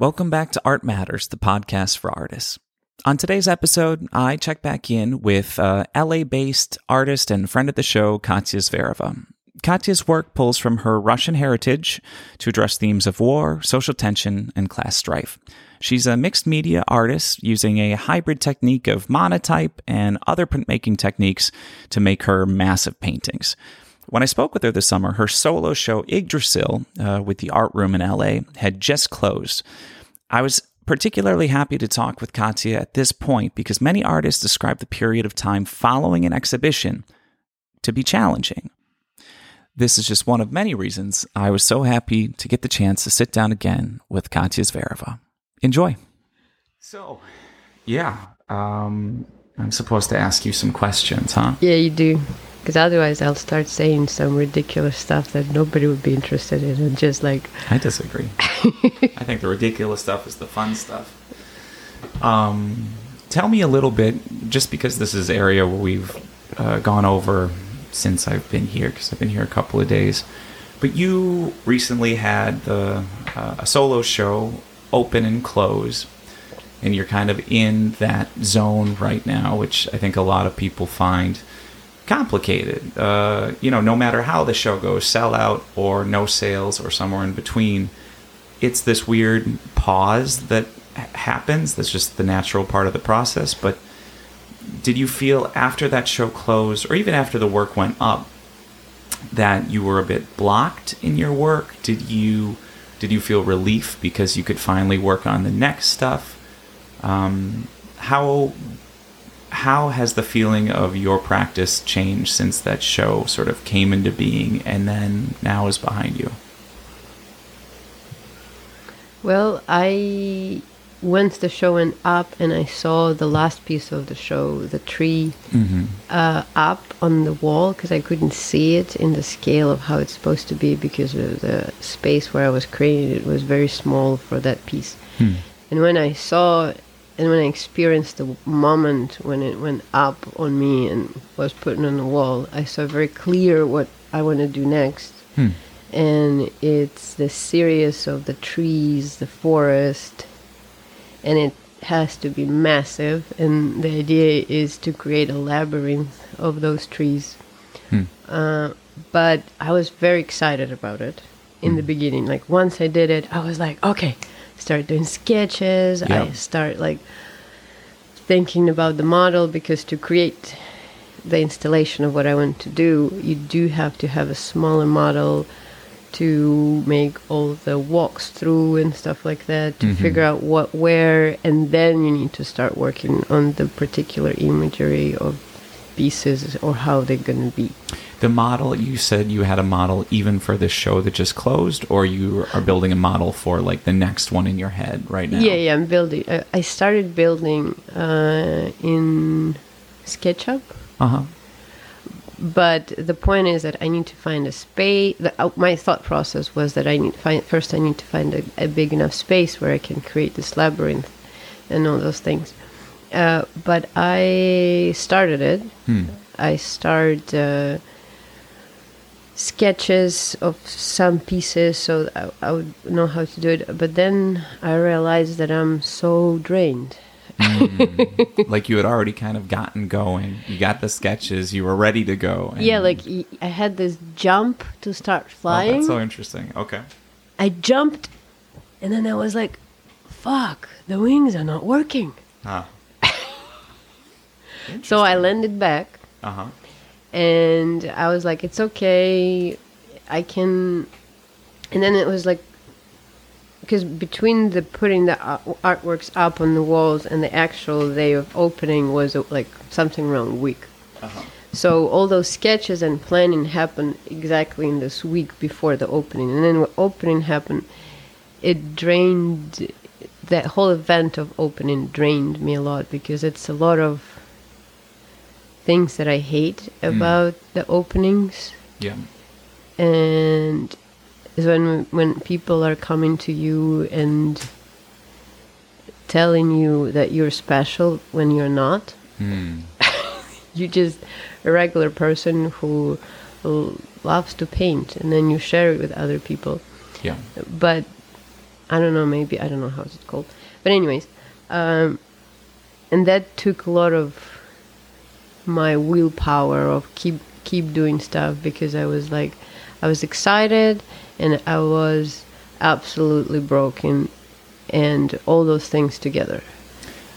Welcome back to Art Matters, the podcast for artists. On today's episode, I check back in with uh, LA based artist and friend of the show, Katya Zvereva. Katya's work pulls from her Russian heritage to address themes of war, social tension, and class strife. She's a mixed media artist using a hybrid technique of monotype and other printmaking techniques to make her massive paintings. When I spoke with her this summer, her solo show Yggdrasil uh, with the Art Room in LA had just closed. I was particularly happy to talk with Katya at this point because many artists describe the period of time following an exhibition to be challenging. This is just one of many reasons I was so happy to get the chance to sit down again with Katya Zvereva. Enjoy. So, yeah, um, I'm supposed to ask you some questions, huh? Yeah, you do. Because otherwise, I'll start saying some ridiculous stuff that nobody would be interested in, and just like. I disagree. I think the ridiculous stuff is the fun stuff. Um, tell me a little bit, just because this is area where we've uh, gone over since I've been here, because I've been here a couple of days. But you recently had the uh, a solo show open and close, and you're kind of in that zone right now, which I think a lot of people find complicated. Uh, you know, no matter how the show goes, sell out or no sales or somewhere in between, it's this weird pause that happens. That's just the natural part of the process. But did you feel after that show closed, or even after the work went up, that you were a bit blocked in your work? Did you did you feel relief because you could finally work on the next stuff? Um, how how has the feeling of your practice changed since that show sort of came into being and then now is behind you? Well, I once the show went up and I saw the last piece of the show, the tree, mm-hmm. uh, up on the wall because I couldn't see it in the scale of how it's supposed to be because of the space where I was creating it was very small for that piece. Hmm. And when I saw and when I experienced the moment when it went up on me and was put on the wall, I saw very clear what I want to do next. Hmm. And it's the series of the trees, the forest, and it has to be massive. And the idea is to create a labyrinth of those trees. Hmm. Uh, but I was very excited about it in hmm. the beginning. Like once I did it, I was like, okay, start doing sketches. Yeah. I start like thinking about the model because to create the installation of what I want to do, you do have to have a smaller model to make all the walks through and stuff like that to mm-hmm. figure out what where and then you need to start working on the particular imagery of pieces or how they're going to be the model you said you had a model even for this show that just closed or you are building a model for like the next one in your head right now? Yeah yeah i'm building i started building uh, in SketchUp. Uh-huh. But the point is that i need to find a space the, uh, my thought process was that i need find first i need to find a, a, big enough space where i can create this labyrinth and all those things. Uh, but i started it. Hmm. i started uh, sketches of some pieces so I, I, would know how to do it. But then i realized that i'm so drained. Mm, like you had already kind of gotten going. You got the sketches. You were ready to go. Yeah like i had this jump to start flying oh, that's so interesting. Okay. I jumped and then i was like fuck the wings are not working. Huh. so i landed back. Uh-huh and I was like, it's okay, I can. And then it was like, because between the putting the artworks up on the walls and the actual day of opening was like something around week. Uh-huh. So all those sketches and planning happened exactly in this week before the opening, and then when opening happened, it drained. That whole event of opening drained me a lot because it's a lot of things that I hate hmm. about mm. the openings. Yeah. And is when when people are coming to you and telling you that you're special when you're not. Mm. you're just a regular person who loves to paint and then you share it with other people. Yeah. But I don't know, maybe I don't know how it's called, but anyways, um, and that took a lot of my willpower of keep keep doing stuff because I was like, I was excited and I was absolutely broken, and all those things together.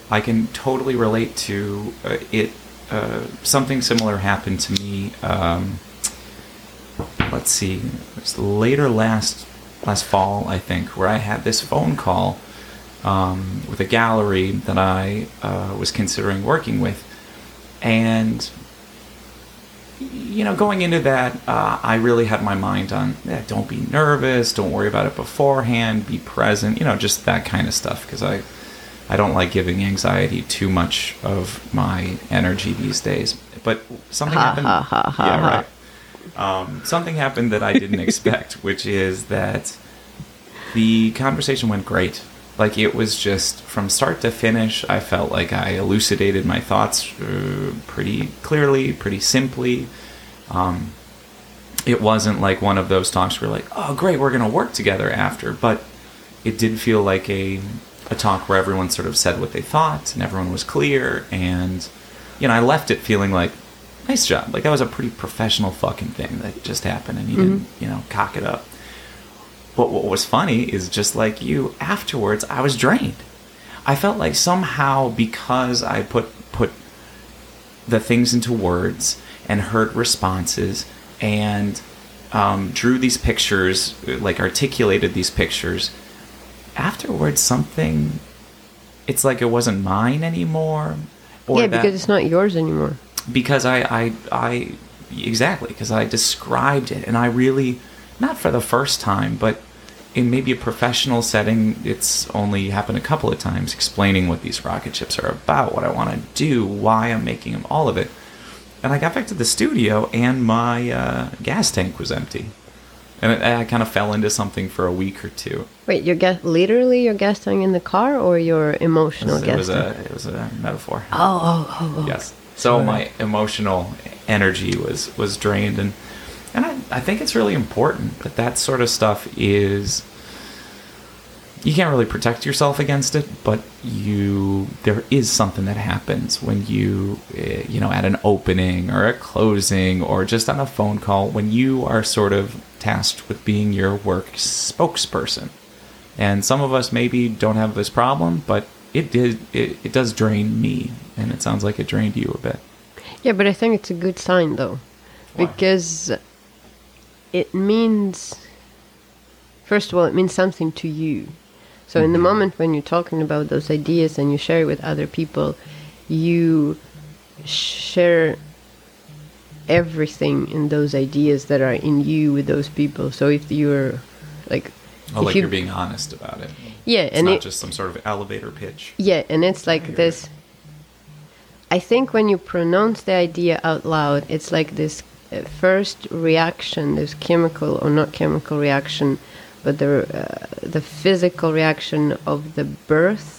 I can totally relate to uh, it. Uh, something similar happened to me. Um, let's see, it was later last last fall, I think, where I had this phone call um, with a gallery that I uh, was considering working with, and you know, going into that, uh, I really had my mind on eh, don't be nervous, don't worry about it beforehand, be present, you know, just that kind of stuff because I I don't like giving anxiety too much of my energy these days. But something Ha, happened. ha, ha, yeah, right. Um, something happened that I didn't expect, which is that the conversation went great. Like it was just from start to finish. I felt like I elucidated my thoughts uh, pretty clearly, pretty simply. Um, it wasn't like one of those talks where like, oh great, we're gonna work together after. But it did feel like a a talk where everyone sort of said what they thought and everyone was clear. And you know, I left it feeling like, nice job. Like that was a pretty professional fucking thing that just happened, and you didn't, you know, cock it up. But what was funny is just like you, afterwards, I was drained. I felt like somehow because I put put the things into words and heard responses and um, drew these pictures, like articulated these pictures. Afterwards, something. It's like it wasn't mine anymore. Or yeah, that- because it's not yours anymore. because I, I, I exactly because I described it and I really not for the first time but in maybe a professional setting it's only happened a couple of times explaining what these rocket ships are about what I want to do why I'm making them all of it and I got back to the studio and my uh, gas tank was empty and I, I kind of fell into something for a week or two Wait, you're gas- literally you're gas tank in the car or your emotional it gas was a tank? it was a metaphor Oh, oh, oh, oh. Yes. So my emotional energy was was drained, and and I, I think it's really important that that sort of stuff is. You can't really protect yourself against it, but you there is something that happens when you eh, you know at an opening or a closing or just on a phone call when you are sort of tasked with being your work spokesperson. And some of us maybe don't have this problem, but it did it, it does drain me, and it sounds like it drained you a bit. Yeah, but I think it's a good sign though, Why? because it means, first of all, it means something to you. So in the Mm-hmm. moment when you're talking about those ideas and you share it with other people, you share everything in those ideas that are in you with those people. So if you're like, Oh, if like you- are being honest about it. yeah, It's and not it, just some sort of elevator pitch. Yeah, and it's like this. I think when you pronounce the idea out loud, it's like this first reaction, this chemical or not chemical reaction, but the uh, the physical reaction of the birth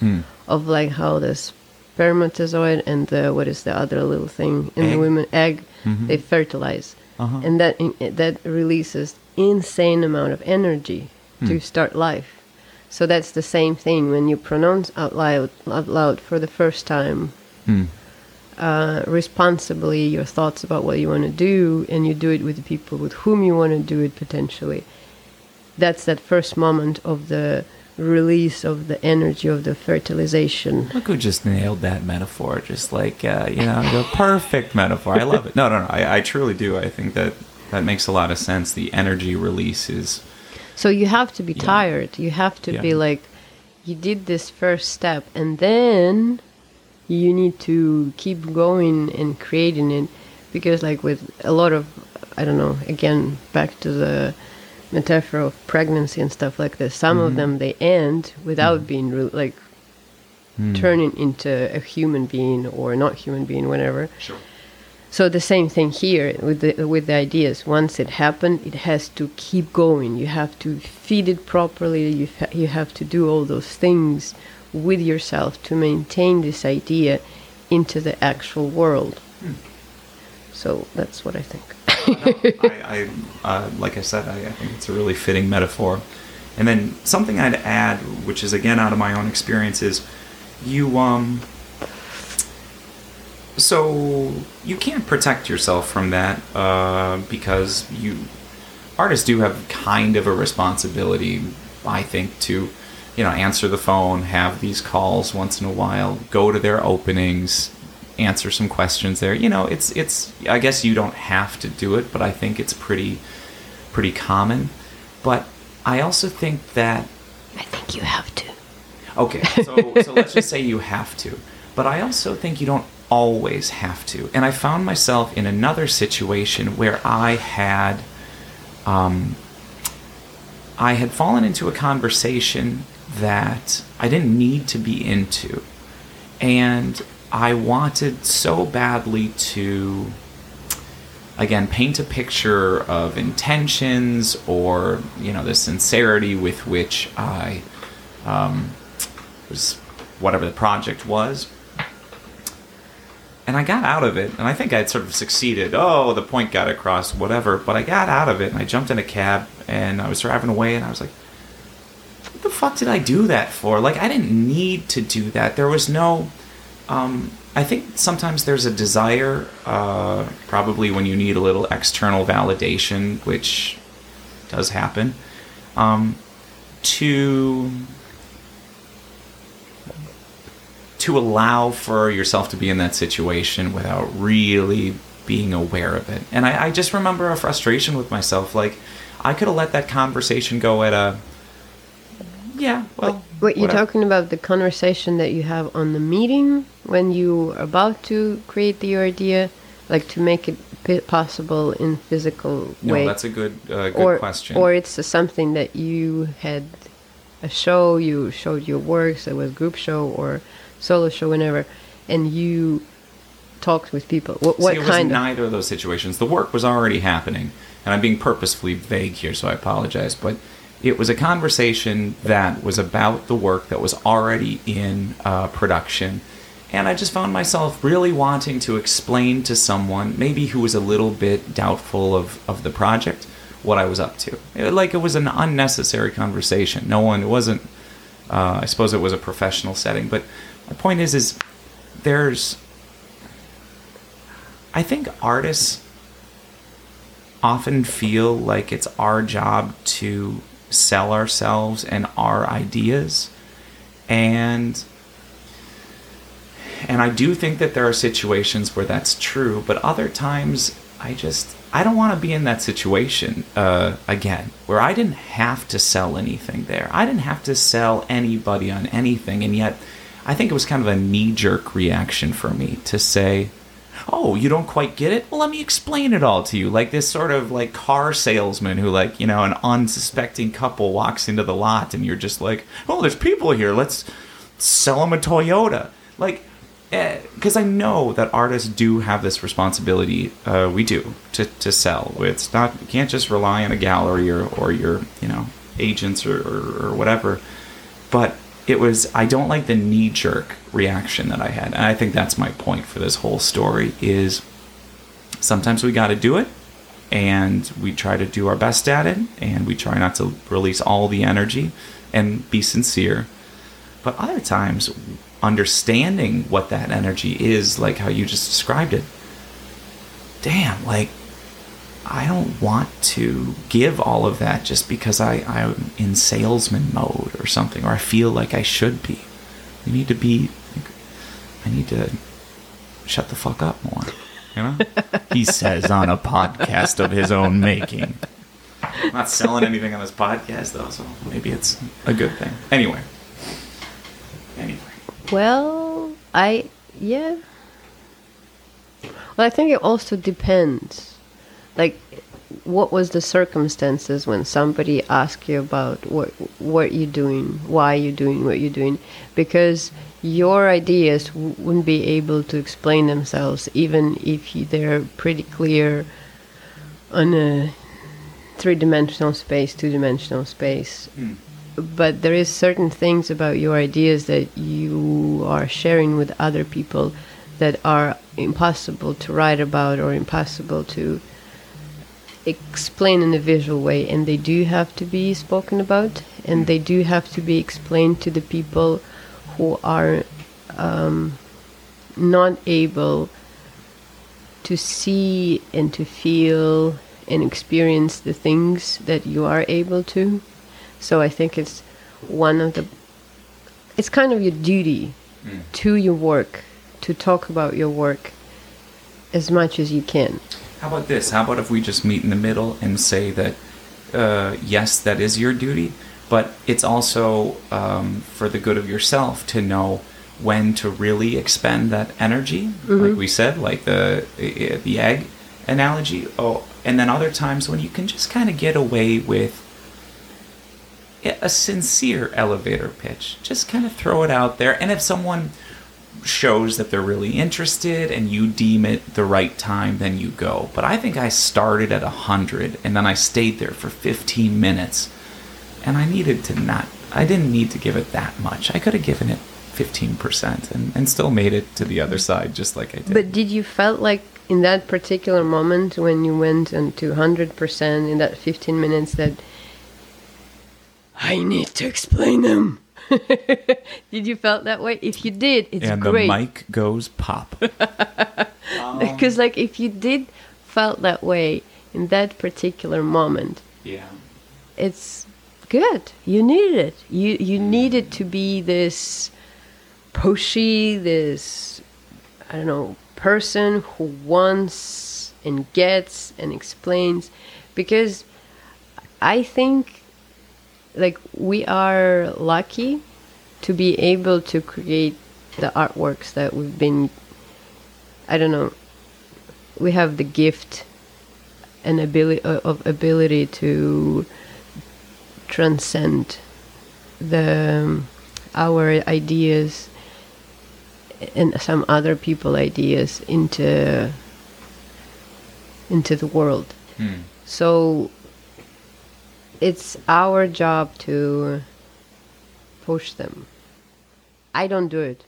Hmm. of like how the spermatozoid and the what is the other little thing in the Egg? women egg Mhm. they fertilize, Uh-huh. and that that releases insane amount of energy to Hmm. start life. So that's the same thing when you pronounce out loud, out loud for the first time, Hmm. Uh, responsibly your thoughts about what you want to do, and you do it with the people with whom you want to do it potentially. That's that first moment of the release of the energy of the fertilization. Look who just nailed that metaphor. Just like uh, you know, the perfect metaphor. I love it. No, no, no. I, I truly do. I think that that makes a lot of sense. The energy release is. So you have to be Yeah. tired. You have to Yeah. be like, you did this first step, and then you need to keep going and creating it, because like with a lot of, I don't know, again back to the metaphor of pregnancy and stuff like this. Some of them they end without being re- like Hmm. turning into a human being or not human being, whatever. Sure. So the same thing here with the with the ideas. Once it happened, it has to keep going. You have to feed it properly. You ha- you have to do all those things with yourself to maintain this idea into the actual world. So that's what I think. I, I uh, like I said, I, I think it's a really fitting metaphor, And then something I'd add, which is again out of my own experience, is you um. So you can't protect yourself from that uh, because you artists do have kind of a responsibility, I think, to you know answer the phone, have these calls once in a while, go to their openings, answer some questions there. You know, it's it's. I guess you don't have to do it, but I think it's pretty pretty common. But I also think that I think you have to. Okay, so, so let's just say you have to. But I also think you don't always have to. And I found myself in another situation where I had um, I had fallen into a conversation that I didn't need to be into. And I wanted so badly to again paint a picture of intentions or you know the sincerity with which I um, was whatever the project was. And I got out of it, and I think I'd sort of succeeded. Oh, the point got across, whatever. But I got out of it, and I jumped in a cab, and I was driving away, and I was like, what the fuck did I do that for? Like, I didn't need to do that. There was no. Um, I think sometimes there's a desire, uh, probably when you need a little external validation, which does happen, um, to to allow for yourself to be in that situation without really being aware of it. And I, I just remember a frustration with myself. Like, I could have let that conversation go at a, yeah, well. Wait, you're talking about the conversation that you have on the meeting when you are about to create the idea, like to make it possible in physical No, way. that's a good, uh, good or, question. Or it's uh, something that you had a show, you showed your works, it was group show or solo show, whenever, and you talked with people. What, what See, it was kind of? neither of those situations. The work was already happening, and I'm being purposefully vague here, so I apologize. But it was a conversation that was about the work that was already in uh, production, and I just found myself really wanting to explain to someone, maybe who was a little bit doubtful of, of the project, what I was up to. It- like it was an unnecessary conversation. No one, it wasn't. Uh, I suppose it was a professional setting, but my point is, is there's I think artists often feel like it's our job to sell ourselves and our ideas and and I do think that there are situations where that's true, but other times I just I don't want to be in that situation uh, again, where I didn't have to sell anything there. I didn't have to sell anybody on anything, and yet I think it was kind of a knee jerk reaction for me to say, "Oh, you don't quite get it? Well, let me explain it all to you." Like this sort of like car salesman who, like you know, an unsuspecting couple walks into the lot, and you're just like, "Oh, there's people here. Let's sell them a Toyota." Like because I know that artists do have this responsibility. Uh, we do to, to sell. It's not you can't just rely on a gallery or, or your you know agents or, or, or whatever. But it was I don't like the knee jerk reaction that I had, and I think that's my point for this whole story. Is sometimes we got to do it, and we try to do our best at it, and we try not to release all the energy and be sincere. But other times, understanding what that energy is, like how you just described it, damn, like, I don't want to give all of that just because I, I'm in salesman mode or something, or I feel like I should be. You need to be, I need to shut the fuck up more, you know? he says on a podcast of his own making. I'm not selling anything on this podcast, though, so maybe it's a good thing. Anyway. Anyway. Well, I yeah. Well, I think it also depends. Like, what was the circumstances when somebody asked you about what what you're doing, why you're doing what you're doing? Because your ideas w- wouldn't be able to explain themselves, even if they're pretty clear on a three-dimensional space, two-dimensional space hmm. but there is certain things about your ideas that you are sharing with other people that are impossible to write about or impossible to explained in a visual way, and they do have to be spoken about, and they do have to be explained to the people who are um, not able to see and to feel and experience the things that you are able to. So I think it's one of the it's kind of your duty to your work to talk about your work as much as you can. How about this? How about if we just meet in the middle and say that, uh, yes, that is your duty, but it's also um, for the good of yourself to know when to really expend that energy, like we said, like the the egg analogy. Oh, and then other times when you can just kind of get away with a sincere elevator pitch. Just kind of throw it out there, and if someone shows that they're really interested and you deem it the right time, then you go. But I think I started at 100 and then I stayed there for 15 minutes. And I needed to not, I didn't need to give it that much. I could have given it 15% and, and still made it to the other side just like I did. But did you felt like in that particular moment when you went into 100% in that 15 minutes that I need to explain them? did you felt that way? If you did, it's and the mic goes pop. Because like if you did felt that way in that particular moment, yeah. it's good. You needed it. You you needed to be this pushy, this I don't know person who wants and gets and explains, because I think like we are lucky to be able to create the artworks that we've been. I don't know. We have the gift and ability of ability to transcend the um, our ideas and some other people ideas into into the world Hmm. so it's our job to push them. I don't do it.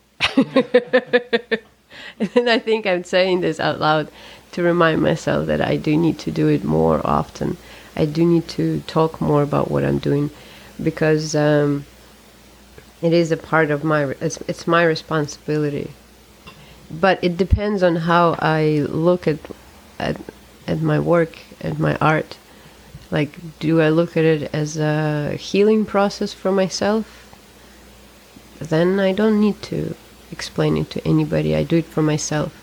And i think i'm saying this out loud to remind myself that i do need to do it more often. I do need to talk more about what i'm doing because um, it is a part of my it's, it's my responsibility. But it depends on how i look at at, at my work at my art like do i look at it as a healing process for myself? Then i don't need to explain it to anybody. I do it for myself.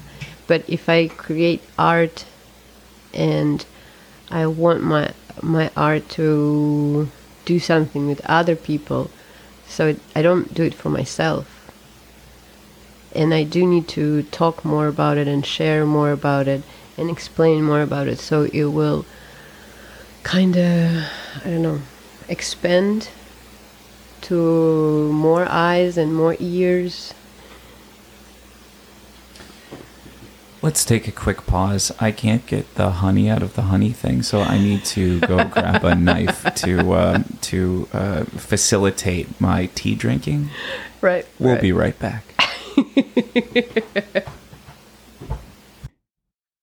But if i create art and i want my my art to do something with other people so it, i don't do it for myself. And I do need to talk more about it and share more about it and explain more about it so it will kind of I don't know expand to more eyes and more ears Let's take a quick pause. I can't get the honey out of the honey thing, so I need to go grab a knife to um, to uh, facilitate my tea drinking. right We'll be right back.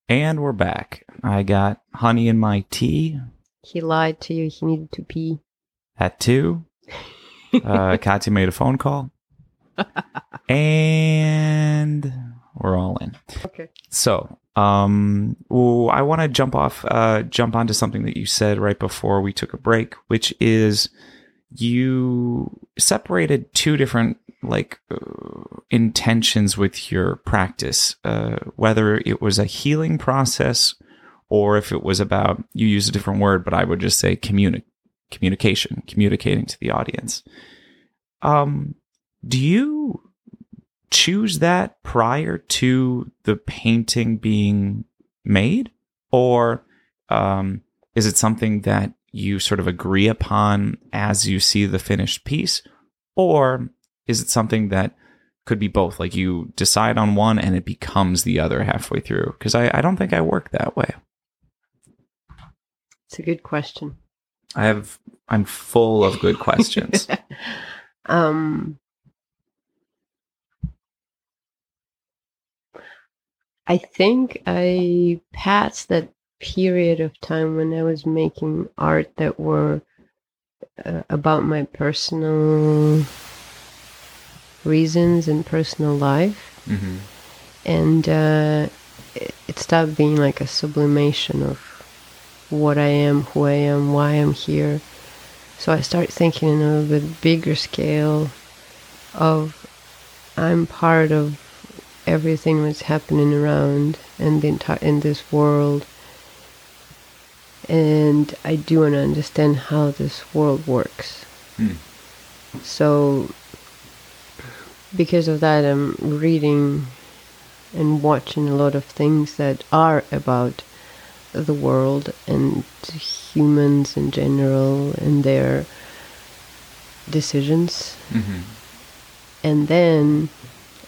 and we're back. I got honey in my tea he lied to you he needed to pee at two. Uh, Katya made a phone call, and we're all in. okay So, um, ooh, I want to jump off, uh, jump onto something that you said right before we took a break, which is you separated two different like uh, intentions with your practice, uh, whether it was a healing process or if it was about you use a different word, but I would just say communi- communication, communicating to the audience. Um, do you choose that prior to the painting being made? Or um, is it something that you sort of agree upon as you see the finished piece? Or is it something that could be both? Like you decide on one and it becomes the other halfway through? Because I, I don't think i work that way it's a good question. I have i'm full of good questions. Um I think I passed that period of time when I was making art that were uh, about my personal reasons and personal life, hmm and uh, it, it stopped being like a sublimation of what I am, who I am, why I'm here. So I start thinking in a little bit bigger scale of I'm part of everything that's happening around and the entire in this world. And I do want to understand how this world works. Hmm. So because of that I'm reading and watching a lot of things that are about the world and humans in general and their decisions hmm and then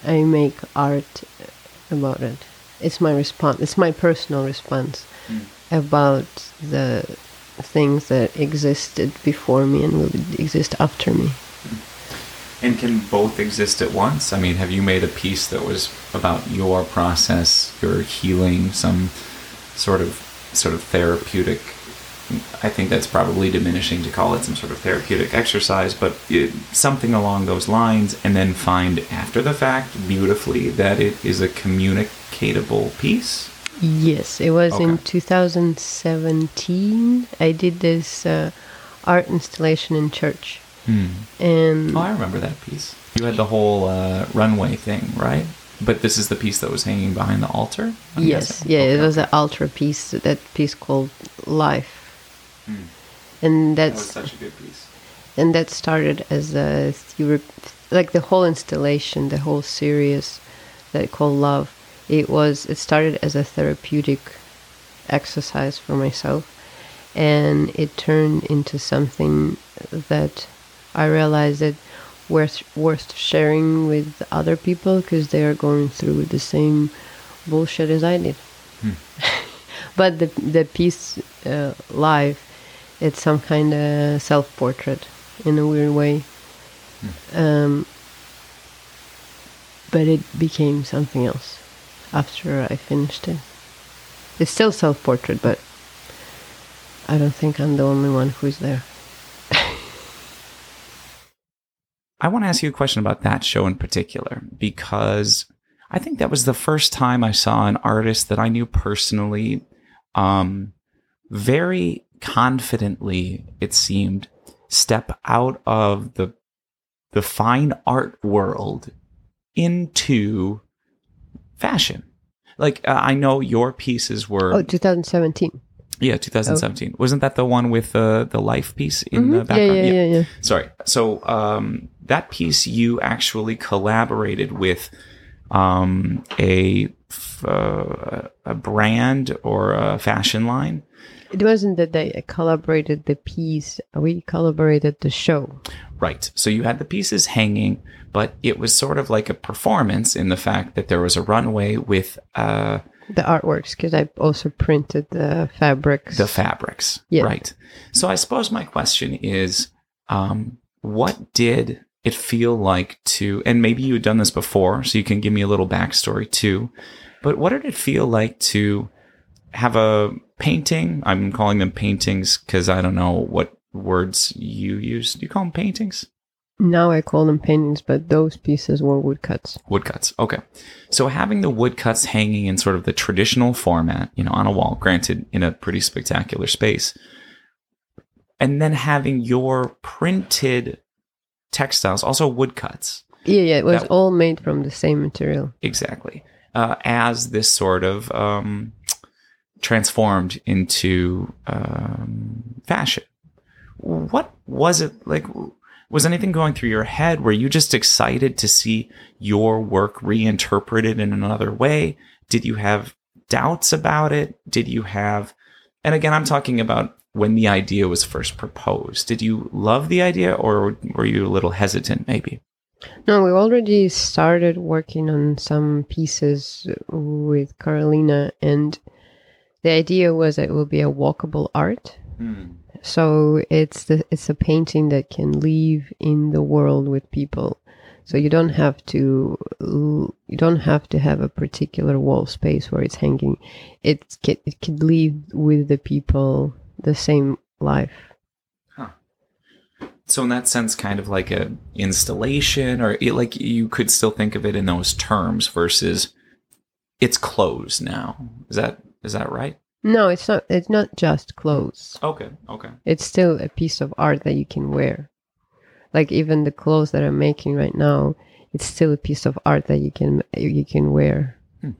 I make art about it. It's my response. It's my personal response Mm. about the things that existed before me and will exist after me. And can both exist at once? I mean, have you made a piece that was about your process, your healing, some sort of sort of therapeutic? I think that's probably diminishing to call it some sort of therapeutic exercise, but it, something along those lines, and then find after the fact beautifully that it is a communicatable piece. Yes, it was in 2017. I did this uh, art installation in church, Hmm. and Oh, I remember that piece. You had the whole uh, runway thing, right? But this is the piece that was hanging behind the altar. I'm yes, guessing? yeah, it was okay. an ultra piece. That piece called Life, Hmm. and That was that's such a good piece. and that started as a theory, like the whole installation, the whole series that called Love. It was it started as a therapeutic exercise for myself, and it turned into something that I realized that worth worth sharing with other people because they are going through the same bullshit as I did. but the the piece uh, live, it's some kind of self portrait in a weird way. Um, but it became something else after I finished it. It's still self portrait, but I don't think I'm the only one who's there. I want to ask you a question about that show in particular because I think that was the first time I saw an artist that I knew personally um, very confidently, it seemed, step out of the the fine art world into fashion. Like uh, I know your pieces were Oh, 2017. yeah 2017 wasn't that the one with uh, the life piece in the Mhm. Yeah, background yeah, yeah, yeah. sorry so um, that piece you actually collaborated with um, a f- uh, a brand or a fashion line It wasn't that they collaborated the piece, we collaborated the show. right so you had the pieces hanging but it was sort of like a performance in the fact that there was a runway with uh, The artworks, because I also printed the fabrics. the fabrics Yeah. right so i suppose my question is um, what did it feel like to and maybe you've done this before so you can give me a little backstory too but what did it feel like to have a painting? I'm calling them paintings because i don't know what words you use. Do you call them paintings? Now I call them paintings, but those pieces were woodcuts. woodcuts okay. So having the woodcuts hanging in sort of the traditional format you know on a wall granted in a pretty spectacular space and then having your printed textiles also woodcuts. Yeah, yeah, it was That- all made from the same material. exactly. Uh, as this sort of um, transformed into um, fashion. What was it like was anything going through your head? Were you just excited to see your work reinterpreted in another way? Did you have doubts about it? Did you have and again i'm talking about when the idea was first proposed did you love the idea or were you a little hesitant maybe No, we already started working on some pieces with Carolina, and the idea was that it will be a walkable art. Hmm. So it's the it's a painting that can live in the world with people. So you don't have to you don't have to have a particular wall space where it's hanging. It can, it could live with the people the same life. Huh. So in that sense, kind of like a installation, or it, like you could still think of it in those terms versus it's closed now. Is that is that right? No, it's not. It's not just clothes. Okay, okay. It's still a piece of art that you can wear. Like even the clothes that I'm making right now, it's still a piece of art that you can you can wear. Hmm.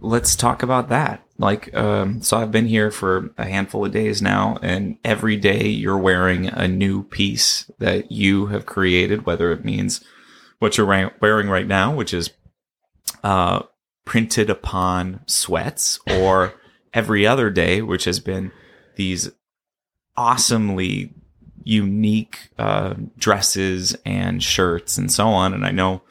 Let's talk about that. Like, um, so I've been here for a handful of days now, and every day you're wearing a new piece that you have created, whether it means what you're wearing right now, which is uh, printed upon sweats, or every other day, which has been these awesomely unique uh, dresses and shirts and so on. And I know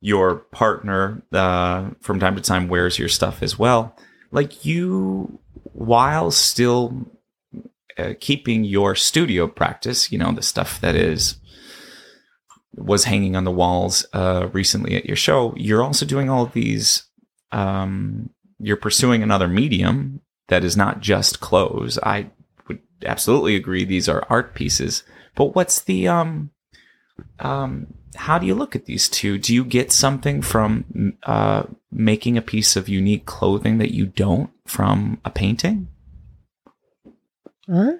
your partner uh, from time to time wears your stuff as well. Like you, while still uh, keeping your studio practice, you know, the stuff that is was hanging on the walls uh, recently at your show, you're also doing all these. Um, you're pursuing another medium that is not just clothes. I would absolutely agree these are art pieces, but what's the um um how do you look at these two? Do you get something from uh, making a piece of unique clothing that you don't from a painting? Huh?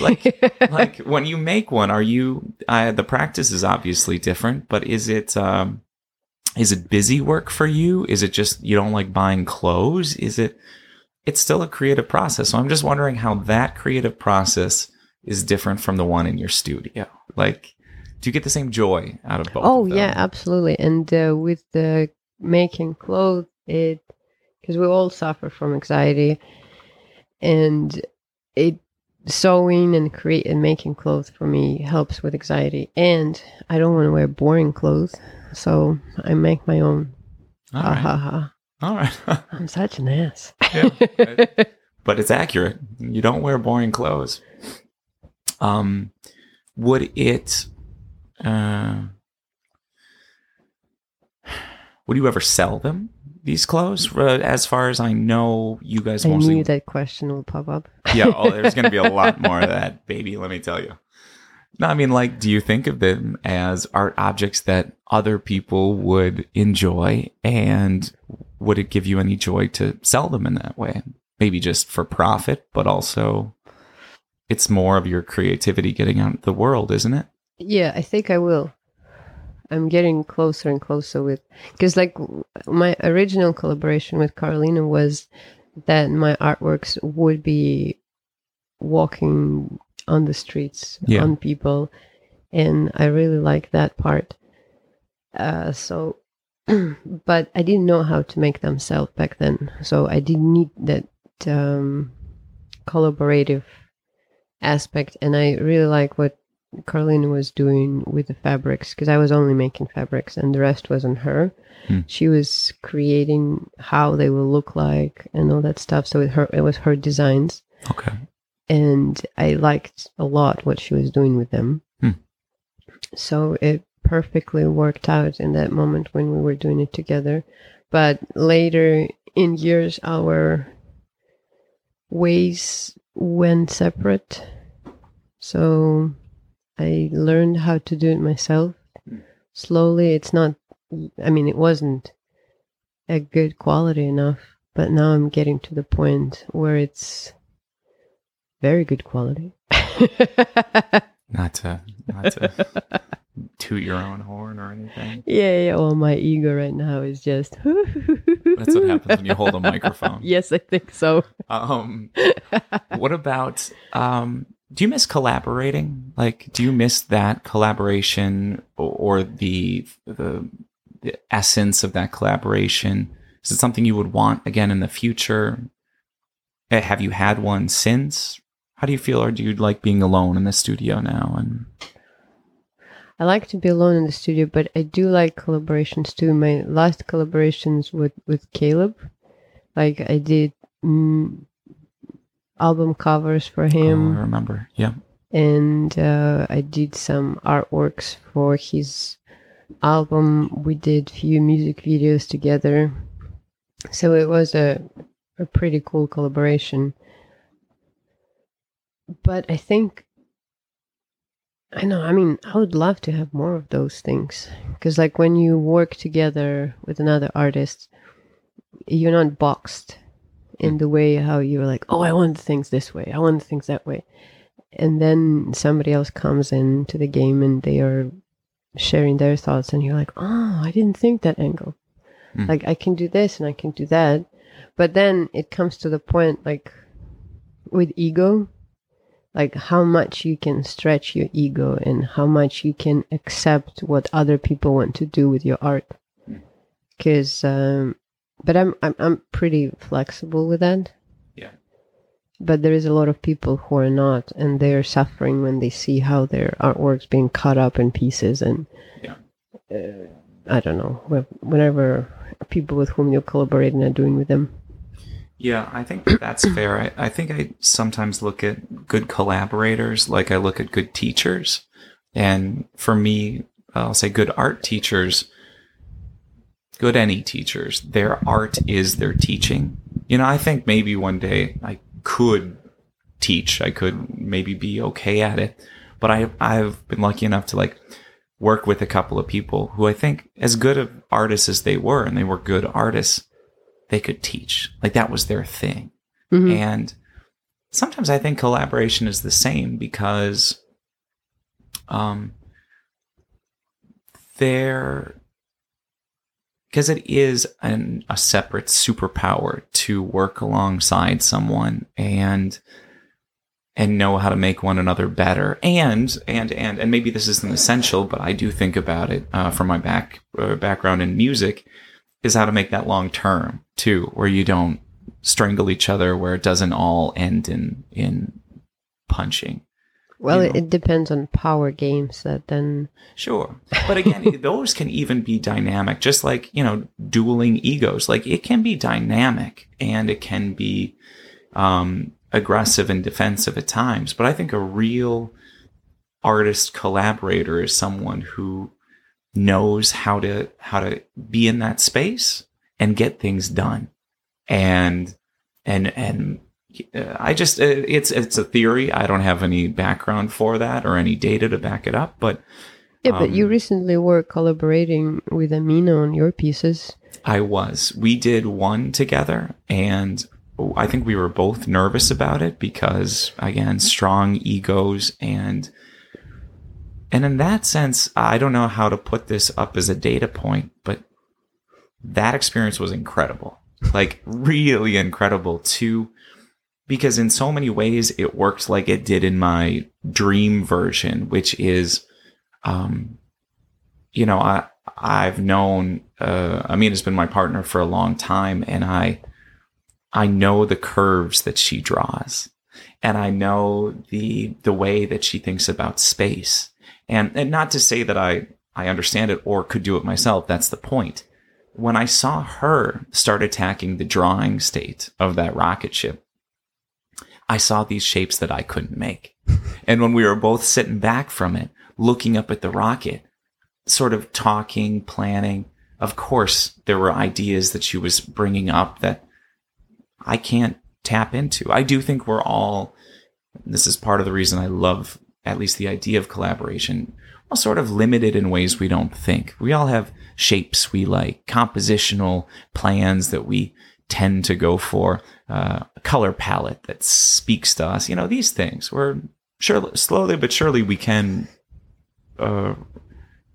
like like when you make one are you uh, the practice is obviously different but is it um is it busy work for you is it just you don't like buying clothes is it it's still a creative process so i'm just wondering how that creative process is different from the one in your studio like do you get the same joy out of both Oh of yeah, absolutely. And uh, with the making clothes, it because we all suffer from anxiety, and it sewing and create and making clothes for me helps with anxiety. And I don't want to wear boring clothes, so I make my own. all right ha ha! all right I'm such an ass. Yeah. but it's accurate. You don't wear boring clothes. Um, would it? Uh, would you ever sell them? These clothes, Uh, as far as I know, you guys I mostly. knew that question will pop up. yeah, oh, there's going to be a lot more of that, baby. Let me tell you. No, I mean, like, do you think of them as art objects that other people would enjoy, and would it give you any joy to sell them in that way? Maybe just for profit, but also it's more of your creativity getting out into the world, isn't it? Yeah, I think I will. I'm getting closer and closer with because like my original collaboration with Carolina was that my artworks would be walking on the streets Yeah. on people, and I really like that part. Uh, so, but I didn't know how to make them sell back then, so I didn't need that um, collaborative aspect, and I really like what Carolina was doing with the fabrics because I was only making fabrics and the rest was on her. Hmm. She was creating how they will look like and all that stuff. So it her it was her designs, Okay. and I liked a lot what she was doing with them. Hmm. So it perfectly worked out in that moment when we were doing it together. But later in years, our ways went separate. So I learned how to do it myself. Slowly, it's not, I mean, it wasn't a good quality enough, but now I'm getting to the point where it's very good quality. Not to not to toot your own horn or anything. Yeah, yeah. Well, my ego right now is just. That's what happens when you hold a microphone. Yes, I think so. Um, what about um, do you miss collaborating? Like, do you miss that collaboration or, or the, the the essence of that collaboration? Is it something you would want again in the future? Eh, Have you had one since? How do you feel, or do you like being alone in the studio now? And I like to be alone in the studio, but I do like collaborations too. My last collaborations with with Caleb, like I did mm, album covers for oh, I remember, yeah, and uh, I did some artworks for his album. We did few music videos together, so it was a a pretty cool collaboration. But I think I know. I mean, I would love to have more of those things because, like, when you work together with another artist, you're not boxed in the way how you're like, oh, I want things this way, I want things that way, and then somebody else comes into the game and they are sharing their thoughts, and you're like, oh, I didn't think that angle. Mm. Like, I can do this and I can do that, but then it comes to the point, like, with ego like how much you can stretch your ego and how much you can accept what other people want to do with your art. Because um, but I'm, I'm i'm pretty flexible with that Yeah. but there is a lot of people who are not and they're suffering when they see how their artwork's being cut up in pieces and Yeah. uh, i don't know whenever people with whom you're collaborating are doing with them Yeah, I think that's fair. I, I think I sometimes look at good collaborators like I look at good teachers. And for me, I'll say good art teachers, good any teachers, their art is their teaching. You know, I think maybe one day I could teach, I could maybe be okay at it. But I, I've been lucky enough to like work with a couple of people who I think, as good of artists as they were, and they were good artists, they could teach. Like that was their thing. Mhm. And sometimes I think collaboration is the same because um there because it is an, a separate superpower to work alongside someone and and know how to make one another better. And and and and maybe this isn't essential but i do think about it uh, from my back uh, background in music is how to make that long term too where you don't strangle each other where it doesn't all end in in punching well You it, know. it depends on power games that then Sure. But again, those can even be dynamic, just like, you know, dueling egos. Like it can be dynamic and it can be um, aggressive and defensive at times. But I think a real artist collaborator is someone who knows how to how to be in that space and get things done. And and and I just uh, it's it's a theory. I don't have any background for that or any data to back it up, but Yeah, but you Um, recently were collaborating with Amina on your pieces. I was. We did one together, and I think we were both nervous about it because, again, strong egos and and in that sense, I don't know how to put this up as a data point, but that experience was incredible, like really incredible too, because in so many ways it worked like it did in my dream version, which is, um, you know, I I've known uh, Amina's been my partner for a long time, and I I know the curves that she draws, and I know the the way that she thinks about space, and and not to say that I I understand it or could do it myself. That's the point. When I saw her start attacking the drawing state of that rocket ship, I saw these shapes that I couldn't make. And when we were both sitting back from it, looking up at the rocket, sort of talking, planning, of course, there were ideas that she was bringing up that I can't tap into. I do think we're all, this is part of the reason I love at least the idea of collaboration, all sort of limited in ways we don't think. We all have shapes we like, compositional plans that we tend to go for, uh, a color palette that speaks to us. You know, these things. We're sure slowly but surely we can uh,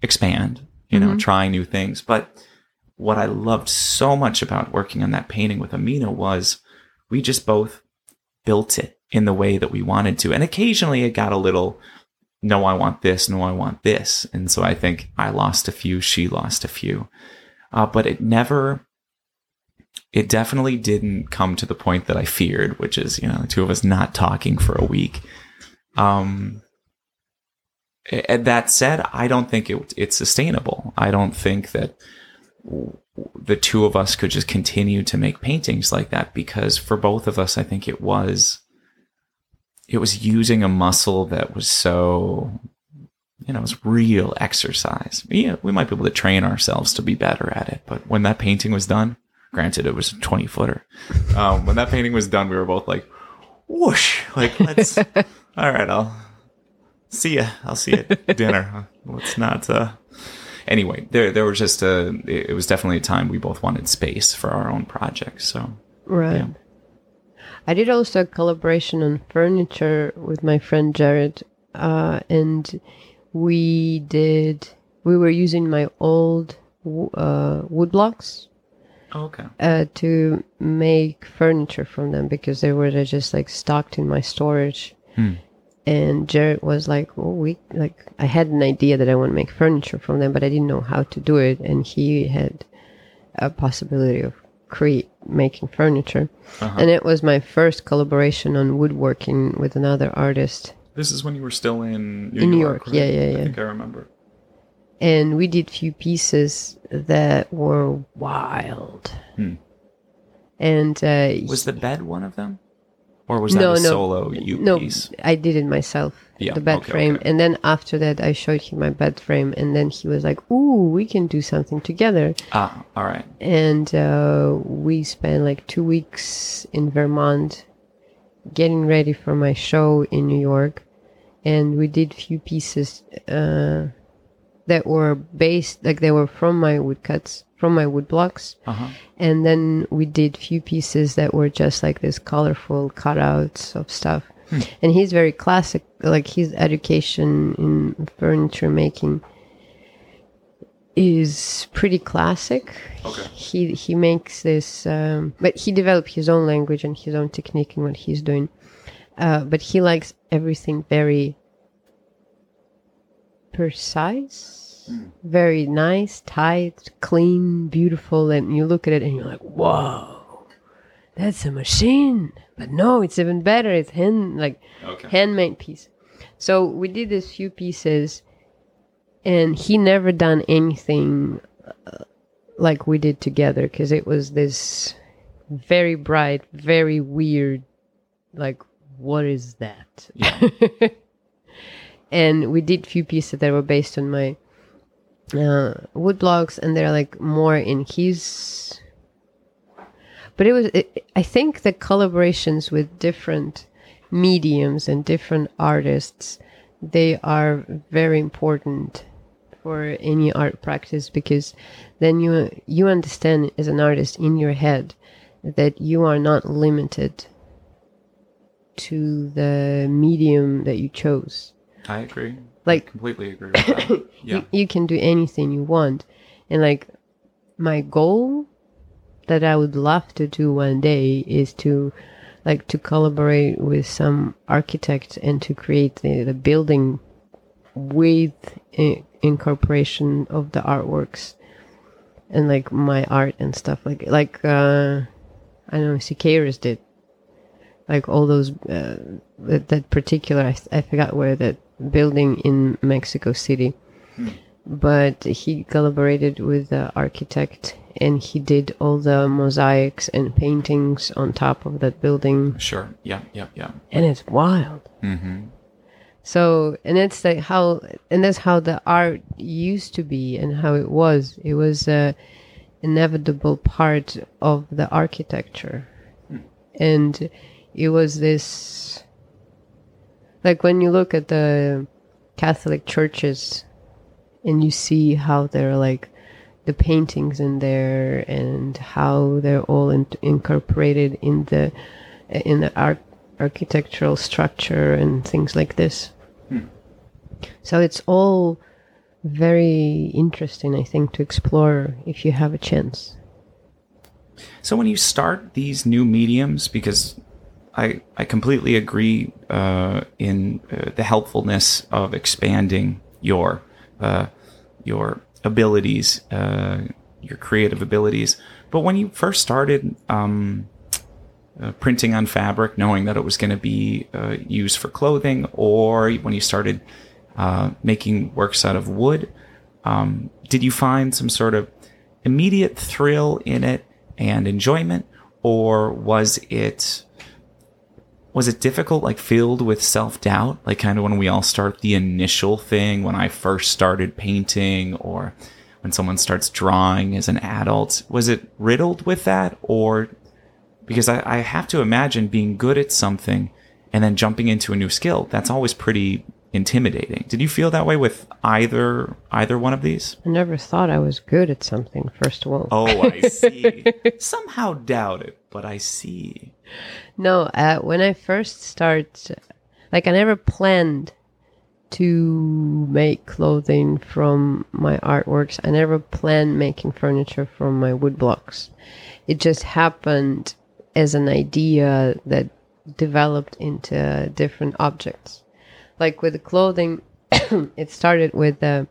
expand. You know, Mhm. try new things. But what I loved so much about working on that painting with Amina was we just both built it in the way that we wanted to. And occasionally it got a little, no, I want this, no, I want this. And so I think I lost a few, she lost a few. Uh, but it never, it definitely didn't come to the point that I feared, which is, you know, the two of us not talking for a week. Um, that said, I don't think it, it's sustainable. I don't think that the two of us could just continue to make paintings like that because for both of us, I think it was it was using a muscle that was so you know, it was real exercise. Yeah, we might be able to train ourselves to be better at it, but when that painting was done, granted it was a 20 footer, um, when that painting was done, we were both like, whoosh, like, let's, all right, I'll see ya. I'll see you at dinner. Let's not, uh, anyway, there, there was just a, it was definitely a time we both wanted space for our own projects. So, Right. Yeah. I did also a collaboration on furniture with my friend Jared, uh, and we did. We were using my old uh, wood blocks okay. uh, to make furniture from them because they were just like stocked in my storage. Hmm. And Jared was like, "Oh, we like." I had an idea that I want to make furniture from them, but I didn't know how to do it. And he had a possibility of create making furniture, Uh-huh. and it was my first collaboration on woodworking with another artist. This is when you were still in New In New York. York, yeah, yeah, I yeah. think I remember. And we did few pieces that were wild. Hmm. And uh, Was the bed one of them, or was that no, a no, solo you no, piece? I did it myself. Yeah, the bed okay, frame, okay. and then after that, I showed him my bed frame, and then he was like, "Ooh, we can do something together." Ah, all right. And uh, we spent like two weeks in Vermont, getting ready for my show in New York, and we did few pieces uh, that were based, like they were from my woodcuts, from my wood blocks, Uh huh. and then we did few pieces that were just like this colorful cutouts of stuff. And he's very classic like his education in furniture making is pretty classic. Okay. he he makes this um, but he developed his own language and his own technique in what he's doing. Uh, but he likes everything very precise very nice tight clean beautiful and you look at it and you're like whoa that's a machine. But no it's even better. It's hand like Okay. handmade piece. So we did these few pieces and he never done anything uh, like we did together because it was this very bright very weird like what is that? Yeah. and we did few pieces that were based on my uh, wood blocks and they're like more in his but it was it, i think the collaborations with different mediums and different artists they are very important for any art practice because then you you understand as an artist in your head that you are not limited to the medium that you chose I agree. Like- I completely agree with that. Yeah. you, you can do anything you want and like my goal that i would love to do one day is to like to collaborate with some architect and to create the, the building with i- incorporation of the artworks and like my art and stuff like like uh i don't know Siqueiros did like all those uh, that, that particular I, I forgot where that building in mexico city but he collaborated with the architect and he did all the mosaics and paintings on top of that building Sure. Yeah. Yeah. Yeah. and it's wild Mm-hmm. so and that's like how and that's how the art used to be and how it was it was a inevitable part of the architecture and it was this like when you look at the catholic churches and you see how they're like the paintings in there and how they're all in- incorporated in the in the art architectural structure and things like this. Hmm. So it's all very interesting i think to explore if you have a chance. So when you start these new mediums, because I I completely agree uh, in uh, the helpfulness of expanding your uh, your abilities, uh, your creative abilities. But when you first started um, uh, printing on fabric, knowing that it was going to be uh, used for clothing, or when you started making works out of wood, um, did you find some sort of immediate thrill in it and enjoyment, or was it was it difficult, like filled with self doubt? Like kind of when we all start the initial thing, when I first started painting or when someone starts drawing as an adult, was it riddled with that? Or because I, I have to imagine being good at something and then jumping into a new skill, that's always pretty intimidating. Did you feel that way with either either one of these? I never thought I was good at something, first of all. Oh, I see. Somehow doubt it, but I see. No, uh, when I first start, like I never planned to make clothing from my artworks. I never planned making furniture from my wood blocks. It just happened as an idea that developed into different objects. Like with the clothing, it started with uh,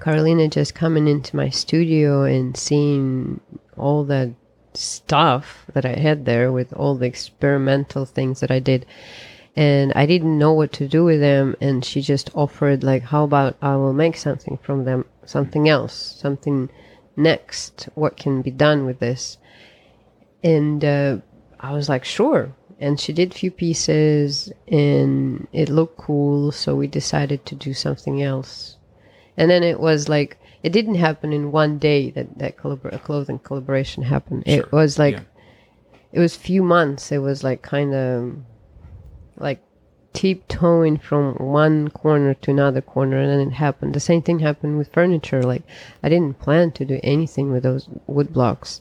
Carolina just coming into my studio and seeing all the stuff that I had there with all the experimental things that I did. And I didn't know what to do with them. And she just offered, like, how about I will make something from them, something else, something next. What can be done with this? And uh, I was like, sure. And she did a few pieces and it looked cool. So we decided to do something else. And then it was like, it didn't happen in one day that that collabor- clothing collaboration happened. Sure. It was like Yeah. it was few months. It was like kind of like tiptoeing from one corner to another corner, and then it happened. The same thing happened with furniture. Like I didn't plan to do anything with those wood blocks,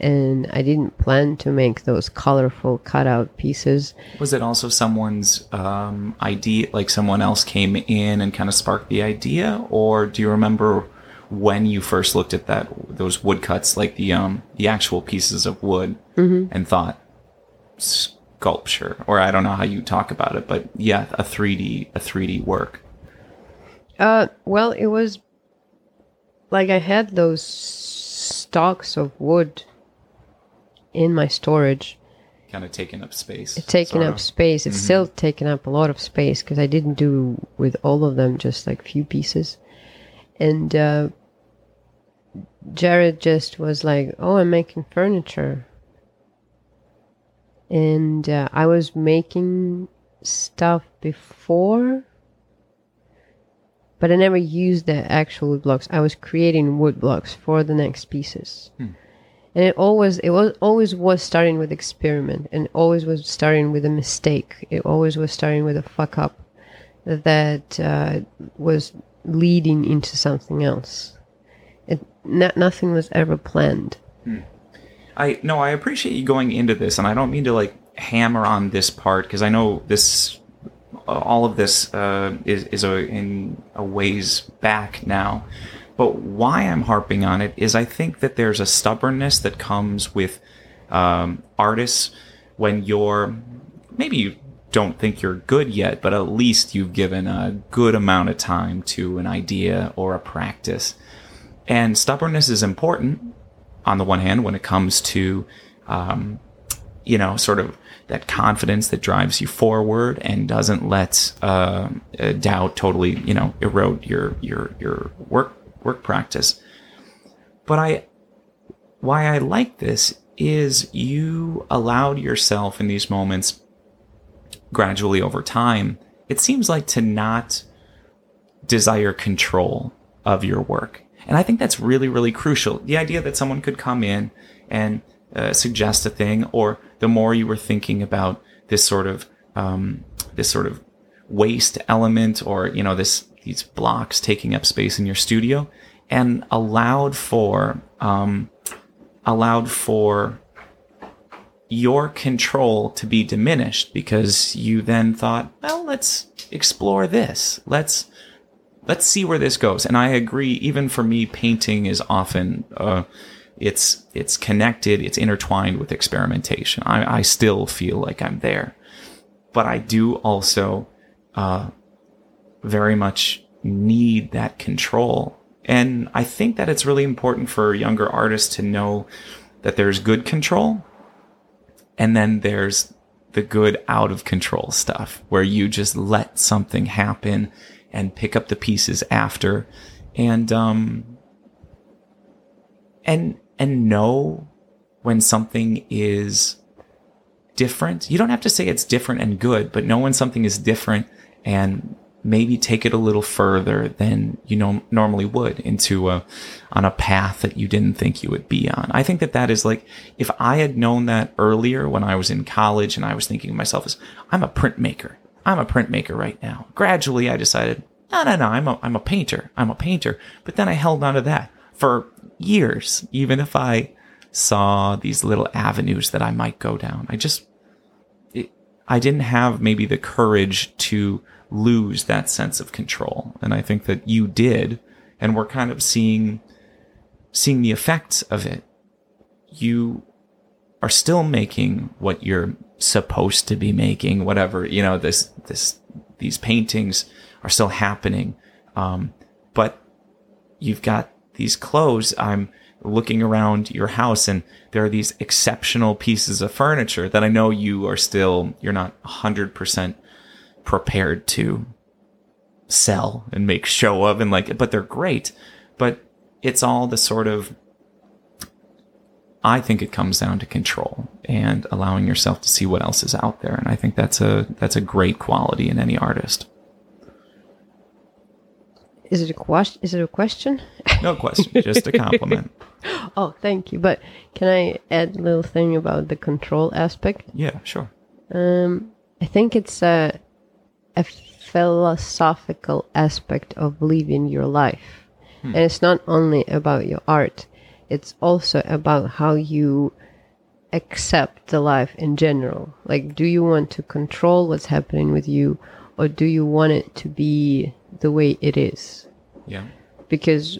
and I didn't plan to make those colorful cutout pieces. Was it also someone's um, idea, like someone else came in and kind of sparked the idea, or do you remember when you first looked at that those woodcuts, like the um the actual pieces of wood, and thought sculpture, or I don't know how you talk about it, but yeah, a three D a three D work. Uh, well, it was like I had those stalks of wood in my storage. Kind of taking up space. taking sort up of. space. It's still taking up a lot of space because I didn't do with all of them, just like few pieces. And uh, Jared just was like, "Oh, I'm making furniture," and uh, I was making stuff before, but I never used the actual wood blocks. I was creating wood blocks for the next pieces. And it always it was always was starting with experiment and always was starting with a mistake. It always was starting with a fuck up that uh, was leading into something else. It no, nothing was ever planned I no, I appreciate you going into this, and I don't mean to like hammer on this part because I know this, uh, all of this uh, is is a, in a ways back now. But why I'm harping on it is I think that there's a stubbornness that comes with um, artists when you're maybe you don't think you're good yet, but at least you've given a good amount of time to an idea or a practice. And stubbornness is important on the one hand when it comes to um, you know sort of that confidence that drives you forward and doesn't let uh, doubt totally you know erode your your your work work practice but i why i like this is you allowed yourself in these moments gradually over time it seems like to not desire control of your work. And I think that's really, really crucial. The idea that someone could come in and uh, suggest a thing, or the more you were thinking about this sort of um, this sort of waste element, or you know this these blocks taking up space in your studio, and allowed for um, allowed for your control to be diminished because you then thought, well, let's explore this. Let's let's see where this goes. And I agree. Even for me, painting is often uh, it's it's connected, it's intertwined with experimentation. I, I still feel like I'm there, but I do also uh, very much need that control. And I think that it's really important for younger artists to know that there's good control and then there's the good out of control stuff where you just let something happen and pick up the pieces after and um and and know when something is different. You don't have to say it's different and good, but know when something is different and maybe take it a little further than you know normally would into a on a path that you didn't think you would be on. I think that that is like if I had known that earlier when I was in college and I was thinking of myself as I'm a printmaker. I'm a printmaker right now. Gradually I decided, no, no, no, I'm a, I'm a painter. I'm a painter. But then I held on to that for years, even if I saw these little avenues that I might go down. I just, it, I didn't have maybe the courage to lose that sense of control. And I think that you did. And we're kind of seeing, seeing the effects of it. You are still making what you're supposed to be making, whatever, you know, this, this, these paintings are still happening. Um, but you've got these clothes. I'm looking around your house and there are these exceptional pieces of furniture that I know you are still, you're not 100% prepared to sell and make show of and like, but they're great. But it's all the sort of, I think it comes down to control and allowing yourself to see what else is out there. And I think that's a, that's a great quality in any artist. Is it a question? Is it a question? No question, just a compliment. Oh, thank you. But can I add a little thing about the control aspect? Yeah, sure. Um, I think it's a a philosophical aspect of living your life, and it's not only about your art. It's also about how you accept the life in general. Like, do you want to control what's happening with you, or do you want it to be the way it is? Yeah. because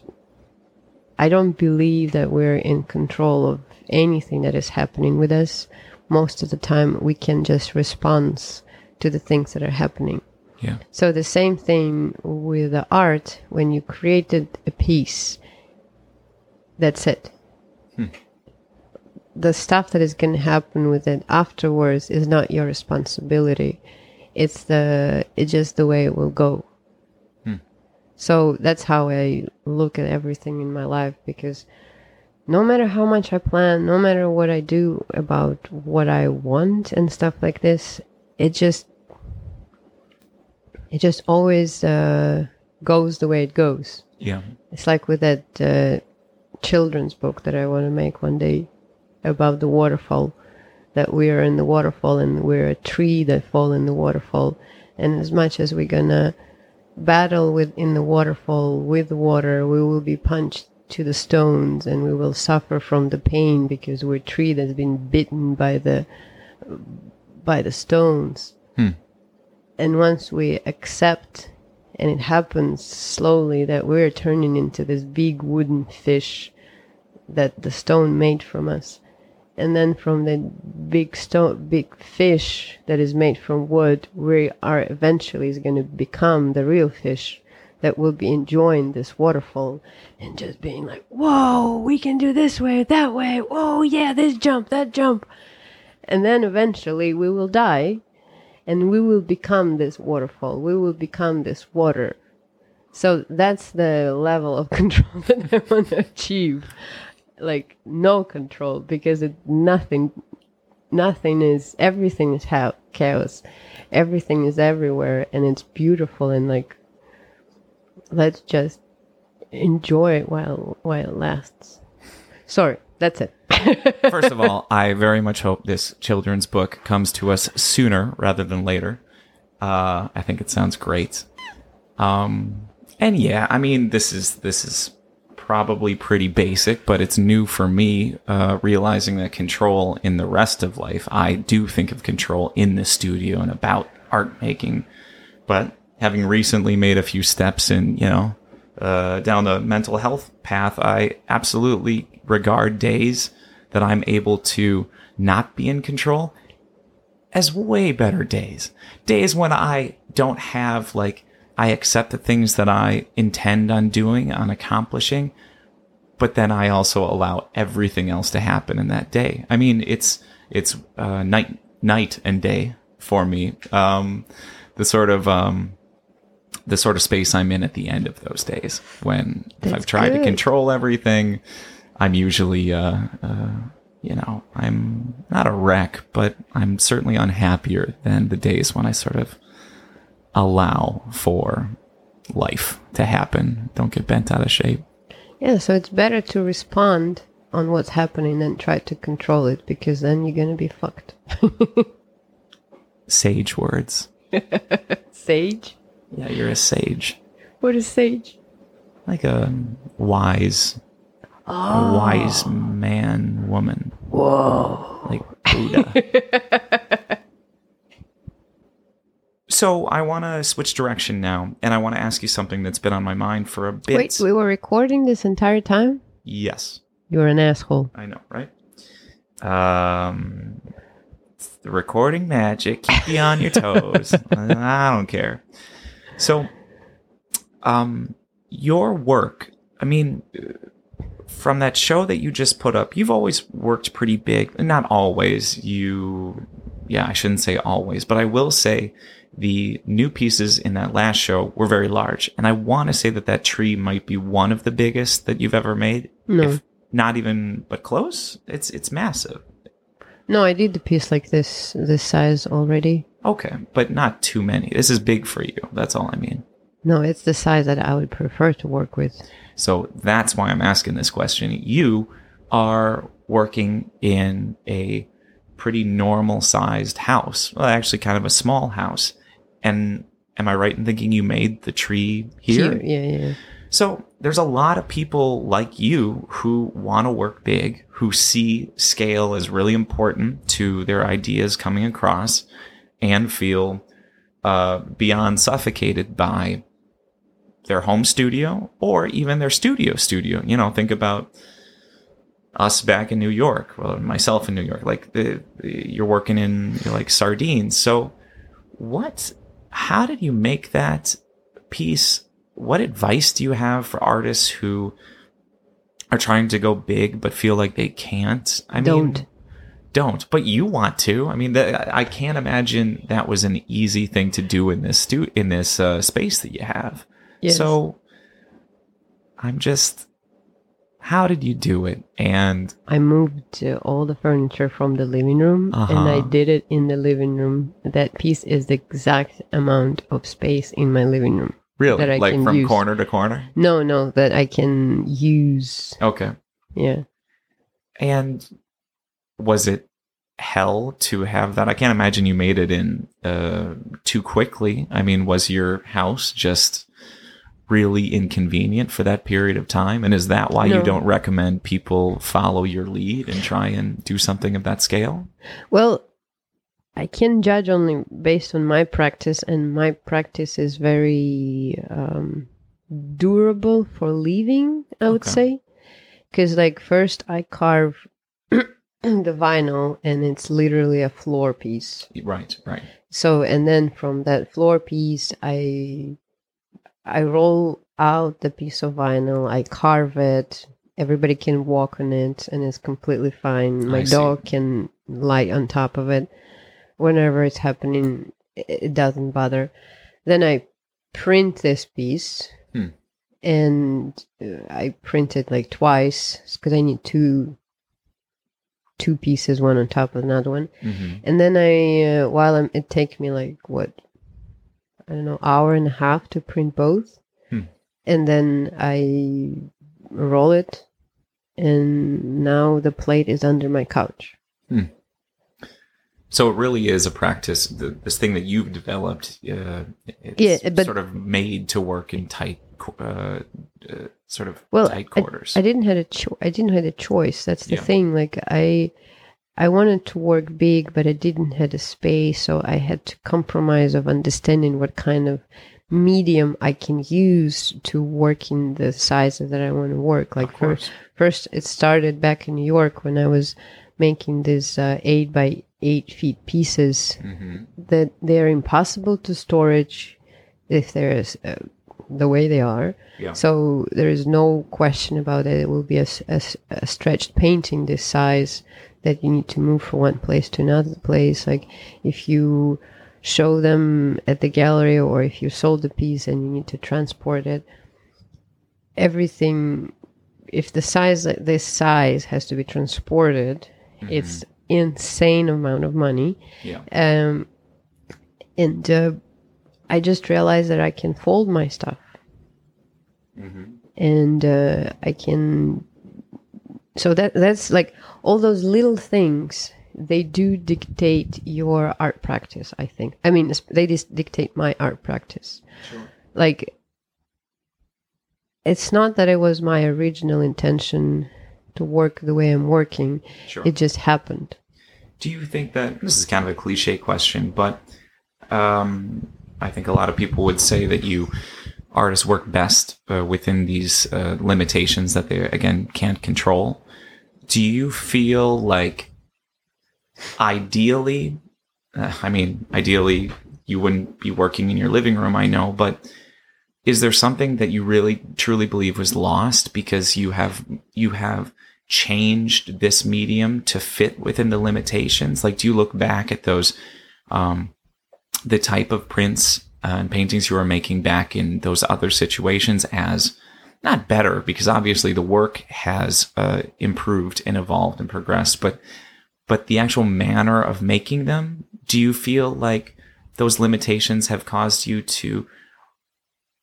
I don't believe that we're in control of anything that is happening with us. Most of the time, we can just respond to the things that are happening. Yeah. So the same thing with the art. When you created a piece, that's it. The stuff that is going to happen with it afterwards is not your responsibility. It's the it's just the way it will go. So that's how I look at everything in my life because no matter how much I plan, no matter what I do about what I want and stuff like this, it just it just always uh, goes the way it goes. Yeah. It's like with that uh, children's book that I want to make one day about the waterfall. That we are in the waterfall and we're a tree that fall in the waterfall. And as much as we're gonna battle with in the waterfall with water, we will be punched to the stones and we will suffer from the pain because we're a tree that's been bitten by the by the stones. Hmm. And once we accept and it happens slowly that we're turning into this big wooden fish that the stone made from us. And then from the big stone, big fish that is made from wood, we are eventually is going to become the real fish that will be enjoying this waterfall and just being like, whoa, we can do this way, that way. Whoa, yeah, this jump, that jump. And then eventually we will die and we will become this waterfall. We will become this water. So that's the level of control that I want to achieve. Like no control because it nothing nothing is everything is ha- chaos. Everything is everywhere and it's beautiful and like let's just enjoy it while while it lasts. Sorry, that's it. First of all, I very much hope this children's book comes to us sooner rather than later. Uh, I think it sounds great. Um, and yeah, I mean, this is this is probably pretty basic, but it's new for me. Uh, realizing that control in the rest of life, I do think of control in the studio and about art making. But having recently made a few steps in, you know, uh, down the mental health path, I absolutely regard days that I'm able to not be in control as way better days. Days when I don't have like I accept the things that I intend on doing, on accomplishing, but then I also allow everything else to happen in that day. I mean, it's it's uh, night night and day for me. Um, the sort of um, the sort of space I'm in at the end of those days when if That's I've tried to control everything, I'm usually uh, uh, you know, I'm not a wreck, but I'm certainly unhappier than the days when I sort of allow for life to happen. Don't get bent out of shape. Yeah, so it's better to respond on what's happening than try to control it because then you're gonna be fucked. Sage words. Sage? Yeah, you're a sage. What is sage? Like a wise, a wise man, woman. Whoa. like Buddha. so I want to switch direction now, and I want to ask you something that's been on my mind for a bit. Wait, we were recording this entire time? yes, You're an asshole. I know, right? Um, it's the recording magic. Keep you on your toes. I don't care. So, um, your work. I mean, from that show that you just put up, you've always worked pretty big. Not always. You, yeah, I shouldn't say always, but I will say the new pieces in that last show were very large. And I want to say that that tree might be one of the biggest that you've ever made. No. If not even, but close. It's, it's massive. No, I did the piece like this, this size already. Okay, but not too many. This is big for you. That's all I mean. No, it's the size that I would prefer to work with. So that's why I'm asking this question. You are working in a pretty normal sized house. Well, actually, kind of a small house. And am I right in thinking you made the tree here? Yeah, yeah. So there's a lot of people like you who want to work big, who see scale as really important to their ideas coming across and feel uh, beyond suffocated by their home studio or even their studio studio. You know, think about us back in New York, well, myself in New York, like the, the you're working in you're like sardines. So what, how did you make that piece? What advice do you have for artists who are trying to go big but feel like they can't? I mean, Don't. But you want to. I mean, that, I can't imagine that was an easy thing to do in this stu- in this uh, space that you have. Yes. So I'm just, how did you do it? And I moved uh, all the furniture from the living room and I Uh-huh. did it in the living room. That piece is the exact amount of space in my living room. really, That I like can from use. corner to corner. No, no, that I can use. Okay. Yeah. And was it hell to have that? I can't imagine you made it in uh, too quickly. I mean, was your house just really inconvenient for that period of time? And is that why you don't recommend people follow your lead and try and do something of that scale? Well, I can judge only based on my practice, and my practice is very um, durable for leaving, I would Okay. say. Because, like, first I carve the vinyl, and it's literally a floor piece. Right, right. So, and then from that floor piece, I I roll out the piece of vinyl, I carve it. Everybody can walk on it, and it's completely fine. My I see. dog can lie on top of it. Whenever it's happening, it doesn't bother. Then I print this piece, Hmm. and uh, I print it like twice because I need two two pieces, one on top of another one. hmm And then I, uh, while I'm, it takes me like what, I don't know, hour and a half to print both. Hmm. And then I roll it, and now the plate is under my couch. So it really is a practice. The, this thing that you've developed, uh, it's Yeah, but- sort of made to work in tight, uh, uh, sort of Well, tight quarters. I didn't have a cho- I didn't have a choice. That's the Yeah. thing. Like I, I wanted to work big, but I didn't have the space, so I had to compromise of understanding what kind of medium I can use to work in the sizes that I want to work. Like for. First, it started back in New York when I was making these uh, eight by eight feet pieces hmm that they're impossible to storage if there's uh, the way they are. Yeah. So there is no question about it. It will be a stretched painting this size that you need to move from one place to another place. Like if you show them at the gallery or if you sold the piece and you need to transport it, everything, if the size, this size has to be transported It's insane amount of money. Yeah. Um, and uh, I just realized that I can fold my stuff, and uh, I can. So that that's like all those little things. They do dictate your art practice. I think. I mean, they just dictate my art practice. Like, it's not that it was my original intention to work the way I'm working. Sure. It just happened. Do you think that this is kind of a cliche question, but um, I think a lot of people would say that you artists work best uh, within these uh, limitations that they again can't control. Do you feel like ideally, uh, I mean, ideally you wouldn't be working in your living room, I know, but is there something that you really truly believe was lost because you have you have changed this medium to fit within the limitations like do you look back at those um the type of prints uh, and paintings you were making back in those other situations as not better because obviously the work has uh, improved and evolved and progressed but but the actual manner of making them do you feel like those limitations have caused you to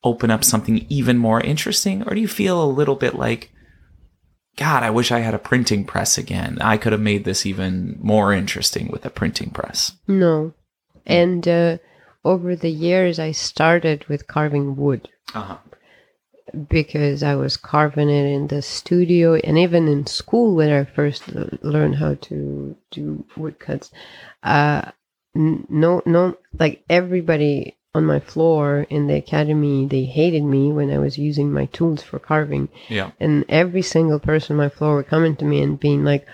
open up something even more interesting? Or do you feel a little bit like god i wish i had a printing press again. I could have made this even more interesting with a printing press. No. And uh, over the years, I started with carving wood uh-huh because I was carving it in the studio and even in school when I first learned how to do woodcuts. Uh, no, no, like everybody on my floor in the academy, they hated me when I was using my tools for carving. yeah And every single person on my floor were coming to me and being like,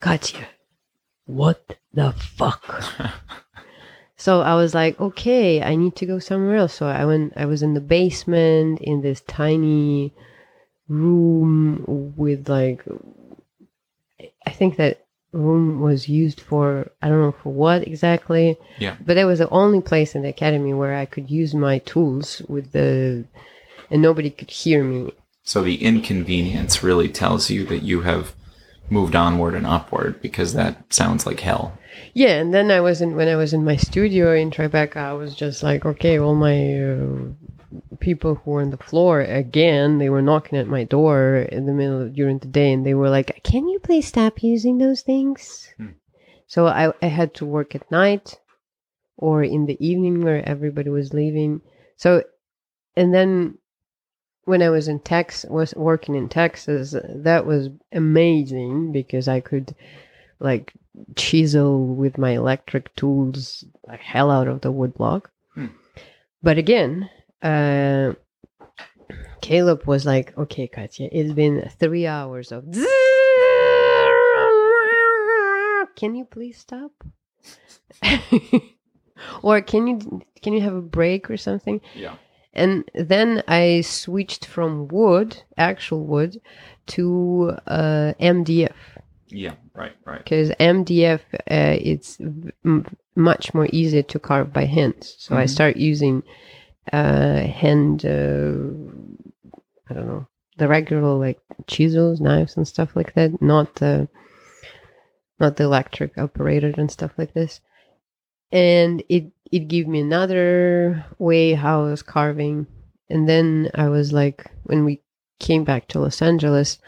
Katya, what the fuck? so I was like, okay, I need to go somewhere else. So I went, I was in the basement in this tiny room with like, I think that room was used for, I don't know for what exactly, yeah. but it was the only place in the academy where I could use my tools with the, and nobody could hear me. So the inconvenience really tells you that you have moved onward and upward because that sounds like hell Yeah, and then I was in when I was in my studio in Tribeca, I was just like, okay, all my uh, people who were on the floor again, they were knocking at my door in the middle of, during the day, and they were like, "Can you please stop using those things?" So I I had to work at night or in the evening where everybody was leaving. So, and then when I was in Texas, was working in Texas, that was amazing because I could like chisel with my electric tools the hell out of the wood block. Hmm. But again, uh, Caleb was like, okay, Katya, it's been three hours of. Can you please stop? or can you can you have a break or something? yeah And then I switched from wood, actual wood, to uh, MDF yeah right right because MDF uh, it's much more easier to carve by hand. So I Mhm. start using uh, hand. Uh, I don't know the regular like chisels, knives, and stuff like that. Not the not the electric operated and stuff like this. And it it gave me another way how I was carving. And then I was like, when we came back to Los Angeles,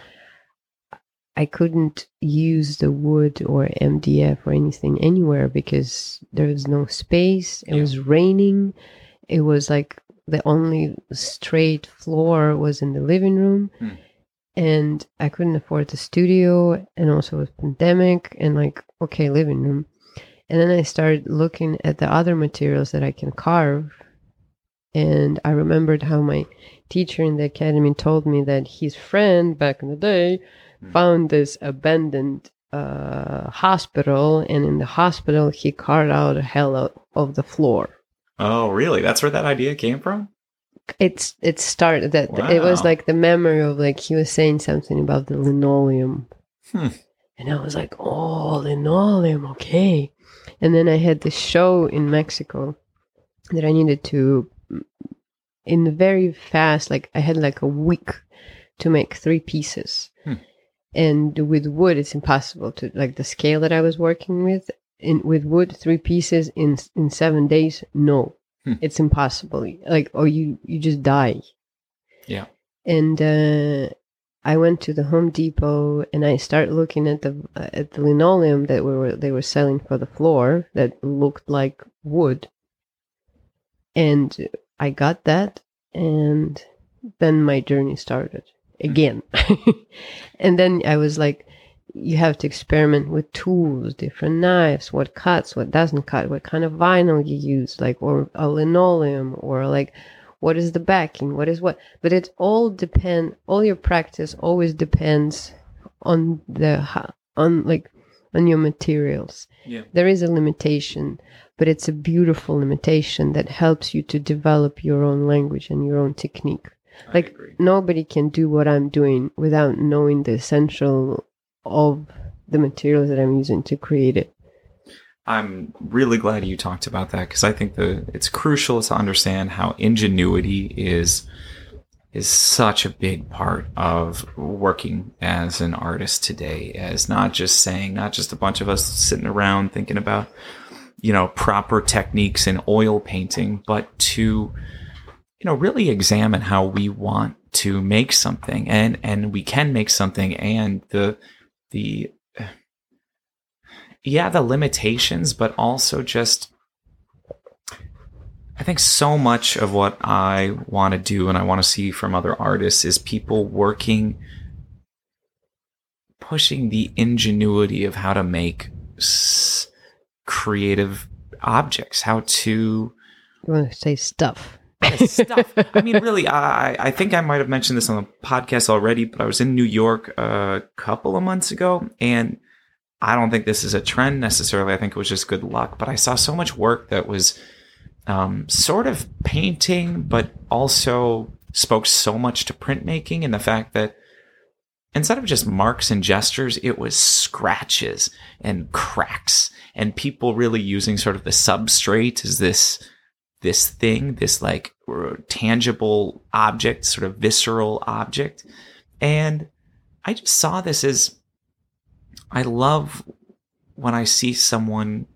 I couldn't use the wood or MDF or anything anywhere because there was no space. It Yeah. was raining. It was like the only straight floor was in the living room. Hmm. And I couldn't afford the studio and also it was pandemic and like, okay, living room. And then I started looking at the other materials that I can carve. And I remembered how my teacher in the academy told me that his friend back in the day found this abandoned uh, hospital, and in the hospital, he carved out a hell out of the floor. oh really that's where that idea came from It's it started that it was like the memory of like he was saying something about the linoleum, Hmm. and I was like, oh, linoleum, okay. And then I had this show in Mexico that I needed to, in very fast, like I had like a week to make three pieces. And with wood it's impossible to like the scale that i was working with in with wood three pieces in in seven days no. Hmm. it's impossible. Like or you you just die. Yeah. and uh i went to the home depot and i started looking at the at the linoleum that we were they were selling for the floor that looked like wood. And i got that and then my journey started again. And then i was like you have to experiment with tools different knives what cuts what doesn't cut what kind of vinyl you use like or a linoleum or like what is the backing what is what. But it all depend all your practice always depends on the on like on your materials. Yeah. there is a limitation but it's a beautiful limitation that helps you to develop your own language and your own technique like nobody can do what i'm doing without knowing the essential of the materials that i'm using to create it. I'm really glad you talked about that because I think the it's crucial to understand how ingenuity is is such a big part of working as an artist today as not just saying not just a bunch of us sitting around thinking about you know proper techniques in oil painting but to you know really examine how we want to make something and and we can make something and the the yeah, the limitations, but also just I think so much of what I want to do and I want to see from other artists is people working pushing the ingenuity of how to make s- creative objects, how to you want to say stuff stuff. I mean, really, I I think I might have mentioned this on the podcast already, but I was in New York a couple of months ago, and I don't think this is a trend necessarily. I think it was just good luck, but I saw so much work that was um, sort of painting, but also spoke so much to printmaking and the fact that instead of just marks and gestures, it was scratches and cracks and people really using sort of the substrate as this this thing, this like tangible object, sort of visceral object. And I just saw this as I love when I see someone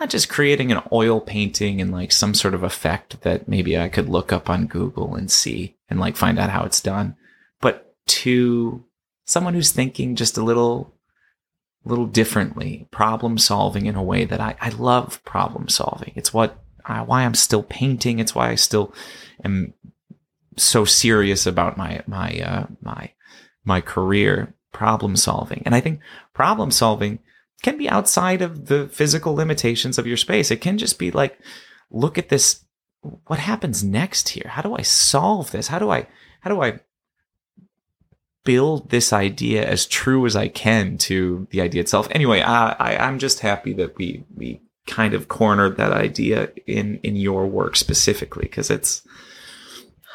not just creating an oil painting and like some sort of effect that maybe I could look up on Google and see and like find out how it's done, but to someone who's thinking just a little little differently, problem solving in a way that I, I love problem solving. It's what I, why I'm still painting. It's why I still am so serious about my my uh, my my career problem solving. And I think problem solving can be outside of the physical limitations of your space. It can just be like, look at this. What happens next here? How do I solve this? How do I how do I build this idea as true as I can to the idea itself? Anyway, I, I I'm just happy that we we kind of cornered that idea in in your work specifically because it's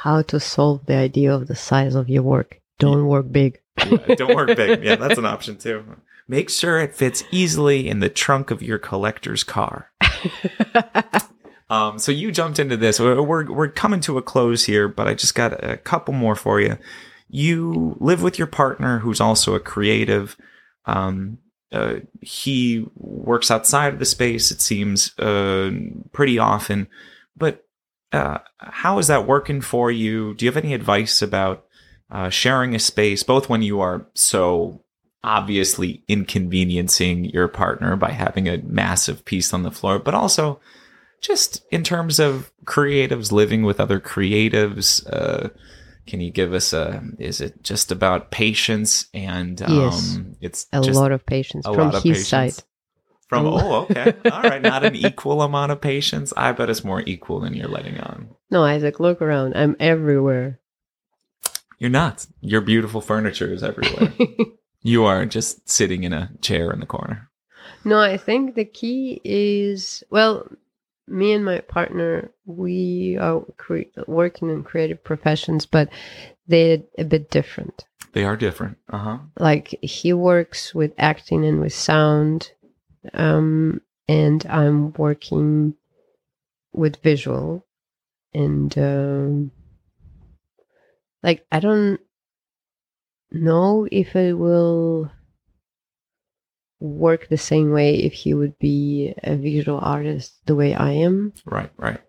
how to solve the idea of the size of your work don't work big yeah, don't work big. Yeah, that's an option too. Make sure it fits easily in the trunk of your collector's car. Um, so you jumped into this. We're, we're we're coming to a close here, but I just got a couple more for you. You live with your partner, who's also a creative. Um, uh, he works outside of the space. It seems uh, pretty often, but uh, how is that working for you? Do you have any advice about uh, sharing a space, both when you are so obviously inconveniencing your partner by having a massive piece on the floor, but also just in terms of creatives living with other creatives? Can you give us a? Is it just about patience and um, Yes. it's a lot of patience a from lot of his patience? side From oh, okay, all right, not an equal amount of patience. I bet it's more equal than you're letting on. no isaac look around i'm everywhere You're not. Your beautiful furniture is everywhere. you are just sitting in a chair in the corner. No, I think the key is well, me and my partner, we are cre- working in creative professions, but they're a bit different. They are different. Uh huh. Like he works with acting and with sound, um, and I'm working with visual, and um, like I don't. know if it will work the same way if he would be a visual artist the way I am. Right, right.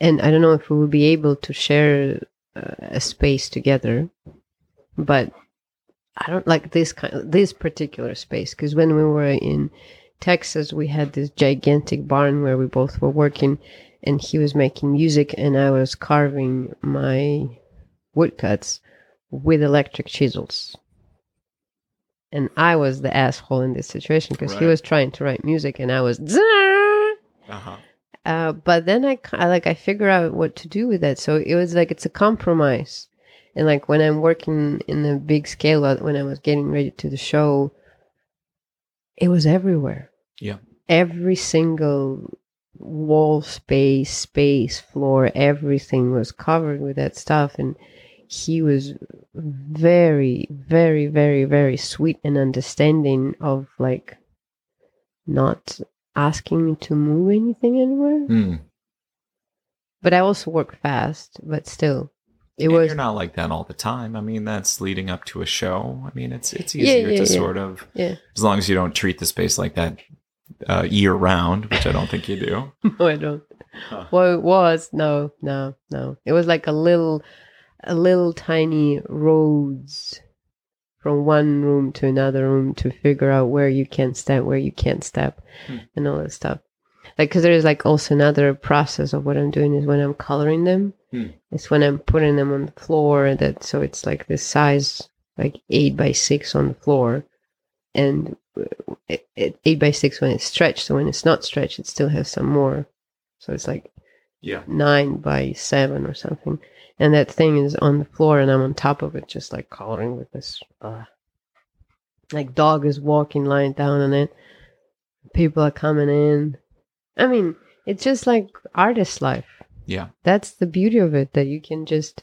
And I don't know if we will be able to share uh, a space together, but I don't like this kind of this particular space because when we were in Texas, we had this gigantic barn where we both were working, and he was making music, and I was carving my woodcuts with electric chisels. And I was the asshole in this situation because he was trying to write music, and I was. Uh-huh. Uh, but then I, I like I figure out what to do with that. So it was like it's a compromise. And like when I'm working in a big scale, uh, when I was getting ready to the show, it was everywhere. Yeah. Every single wall space, space, floor, everything was covered with that stuff. And he was very, very, very, very sweet and understanding of like not asking me to move anything anywhere. Hmm. But I also work fast, but still. It And was You're not like that all the time. I mean, that's leading up to a show. I mean, it's it's Yeah, easier yeah, to yeah. sort of, yeah. as long as you don't treat the space like that uh, year round, which I don't think you do. No, I don't. Huh. Well, it was no, no, no. It was like a little, a little tiny roads from one room to another room to figure out where you can step, where you can't step, Hmm. and all that stuff. Like, because there is like also another process of what I'm doing is when I'm coloring them. Hmm. It's when I'm putting them on the floor that so it's like this size, like eight by six on the floor, and uh, it, it, eight by six when it's stretched. So when it's not stretched, it still has some more. So it's like Yeah. nine by seven or something. And that thing is on the floor, and I'm on top of it, just like coloring with this. Uh, like dog is walking, lying down on it. People are coming in. I mean, it's just like artist life. Yeah. That's the beauty of it that you can just.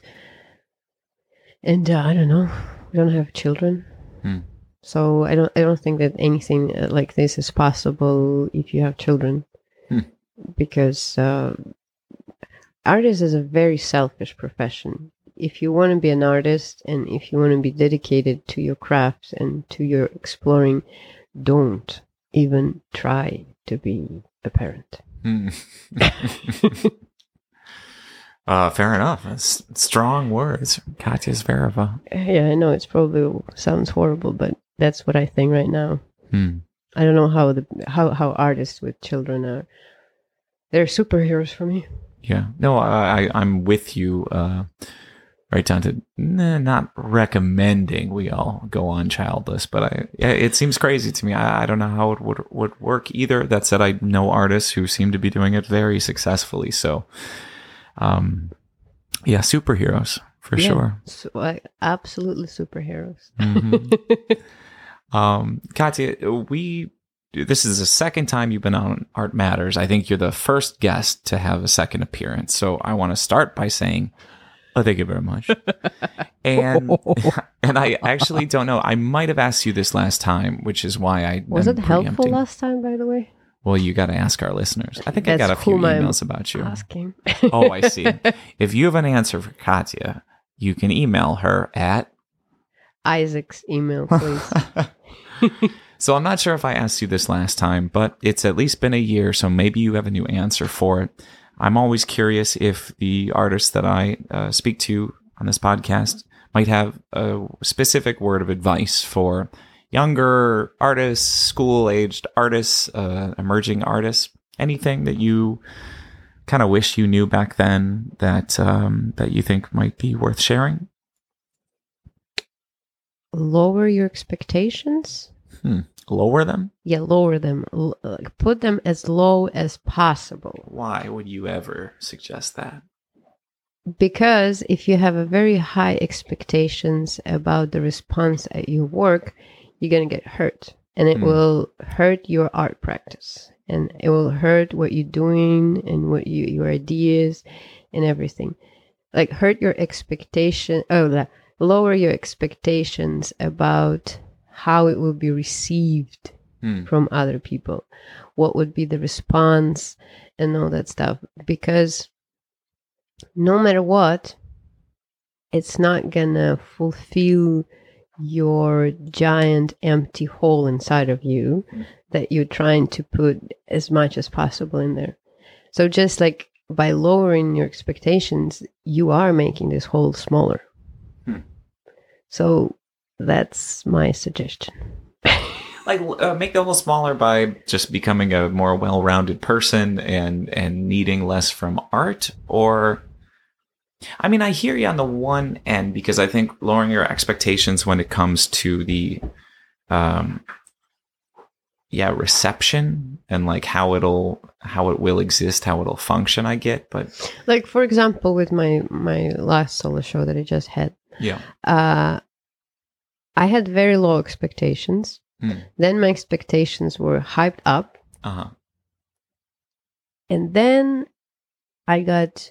And uh, I don't know, we don't have children, Hmm. so I don't. I don't think that anything uh, like this is possible if you have children, Hmm. because uh, artist is a very selfish profession. If you want to be an artist and if you want to be dedicated to your craft and to your exploring, don't even try to be a parent. Hmm. uh, fair enough. That's strong words. Katya Zvereva. Yeah, I know it's probably sounds horrible, but that's what I think right now. Hmm. I don't know how the how how artists with children are. They're superheroes for me. Yeah. No, I, I'm with you. Uh, right down to nah, not recommending we all go on childless, but I yeah, it seems crazy to me. I, I don't know how it would would work either. That said, I know artists who seem to be doing it very successfully. So, um, yeah, superheroes for Yeah. sure. So, I, absolutely superheroes. Mhm. Um, Katya, we this is the second time you've been on Art Matters. I think you're the first guest to have a second appearance. So I want to start by saying, oh, thank you very much. and and I actually don't know. I might have asked you this last time, which is why I Was it helpful last time, by the way? Well, you got to ask our listeners. I think I got a few whom I'm emails about you. Asking. Oh, I see. if you have an answer for Katya, you can email her at Isaac's email, please. So I'm not sure if I asked you this last time, but it's at least been a year, so maybe you have a new answer for it. I'm always curious if the artists that I uh, speak to on this podcast might have a specific word of advice for younger artists, school aged artists, uh, emerging artists, anything that you kind of wish you knew back then that um, that you think might be worth sharing. lower your expectations. Lower them. Yeah, lower them. L- like, put them as low as possible. Why would you ever suggest that? because if you have a very high expectations about the response at your work you're going to get hurt and it Mm. will hurt your art practice and it will hurt what you're doing and what you your ideas and everything like hurt your expectation oh lower your expectations about how it will be received Hmm. from other people what would be the response and all that stuff because no matter what it's not gonna fulfill your giant empty hole inside of you that you're trying to put as much as possible in there. So just like by lowering your expectations, you are making this hole smaller. Hmm. So that's my suggestion. like uh, make the hole smaller by just becoming a more well-rounded person and and needing less from art or I mean, I hear you on the one end because I think lowering your expectations when it comes to the, um, yeah, reception and like how it'll how it will exist, how it'll function. I get, but Like for example, with my my last solo show that I just had, yeah, uh, I had very low expectations. Hmm. Then my expectations were hyped up, uh huh, and then I got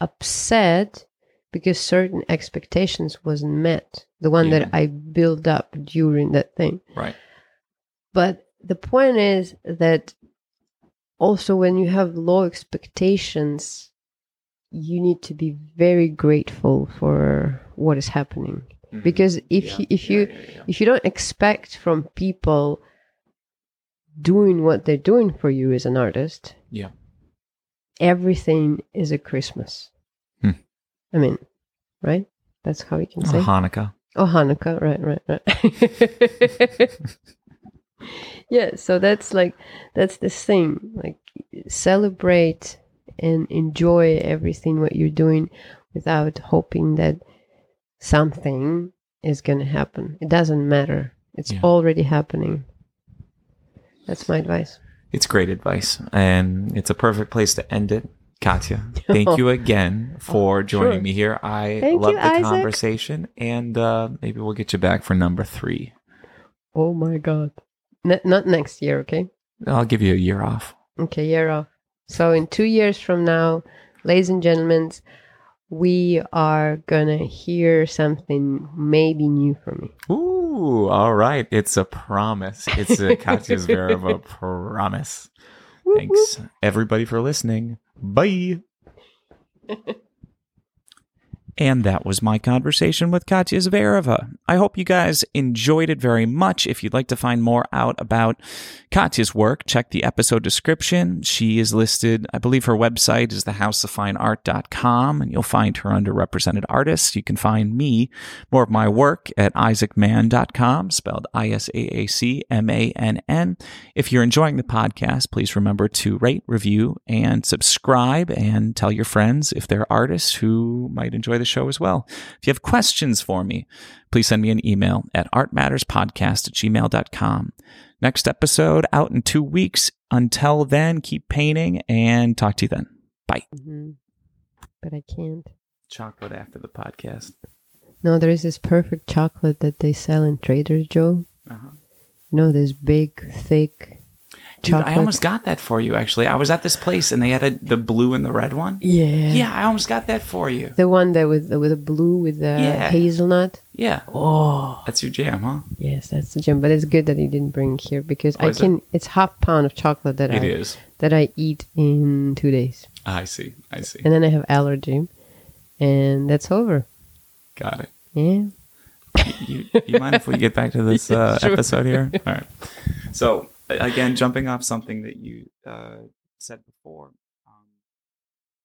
upset because certain expectations wasn't met. The one Yeah. that I built up during that thing. right, But the point is that also when you have low expectations, you need to be very grateful for what is happening. Mhm. Because if Yeah, you, if you yeah, if you don't expect from people doing what they're doing for you as an artist, Yeah. everything is a Christmas. Hmm. I mean, right? That's how we can Oh, say. Hanukkah, Oh, Hanukkah, right, right, right. yeah, so that's like that's the thing. Like celebrate and enjoy everything what you're doing without hoping that something is going to happen. It doesn't matter. It's Yeah. already happening. That's my advice. it's great advice, and it's a perfect place to end it. Katya, thank you again for joining Oh, sure. me here. I Thank love you, the Isaac. conversation, and uh, maybe we'll get you back for number three. Oh my god. N- not next year, okay? I'll give you a year off. Okay, year off. So in two years from now, ladies and gentlemen, we are gonna hear something maybe new from me. Ooh, all right. It's a promise. It's a Katya Zvereva promise. Thanks, everybody, for listening. Bye. And that was my conversation with Katya Zvereva. I hope you guys enjoyed it very much. If you'd like to find more out about Katya's work, check the episode description. She is listed, I believe her website is thehouseoffineart.com, and you'll find her under represented artists. You can find me, more of my work, at isaacmann.com, spelled I S A A C M A N N. If you're enjoying the podcast, please remember to rate, review, and subscribe, and tell your friends if they're artists who might enjoy the show as well. If you have questions for me, please send me an email at artmatterspodcast at gmail.com. Next episode out in two weeks. Until then, keep painting and talk to you then. Bye. Mm-hmm. But I can't. Chocolate after the podcast. No, there is this perfect chocolate that they sell in Trader Joe. Uh-huh. You know, this big, thick Dude, chocolate. I almost got that for you, actually. I was at this place and they had a, the blue and the red one. yeah, Yeah, I almost got that for you. the one that with with the blue with the Yeah. hazelnut. Yeah. Oh, That's your jam, huh? yes, that's the gem. But it's good that you didn't bring it here because Oh, I is it? can. It's half pound of chocolate that It I is. that I eat in two days, I see. I see. and then I have allergy, and that's over. Got it. Yeah. you, you mind if we get back to this uh, Sure. episode here? All right. So, a- again, jumping off something that you uh, said before,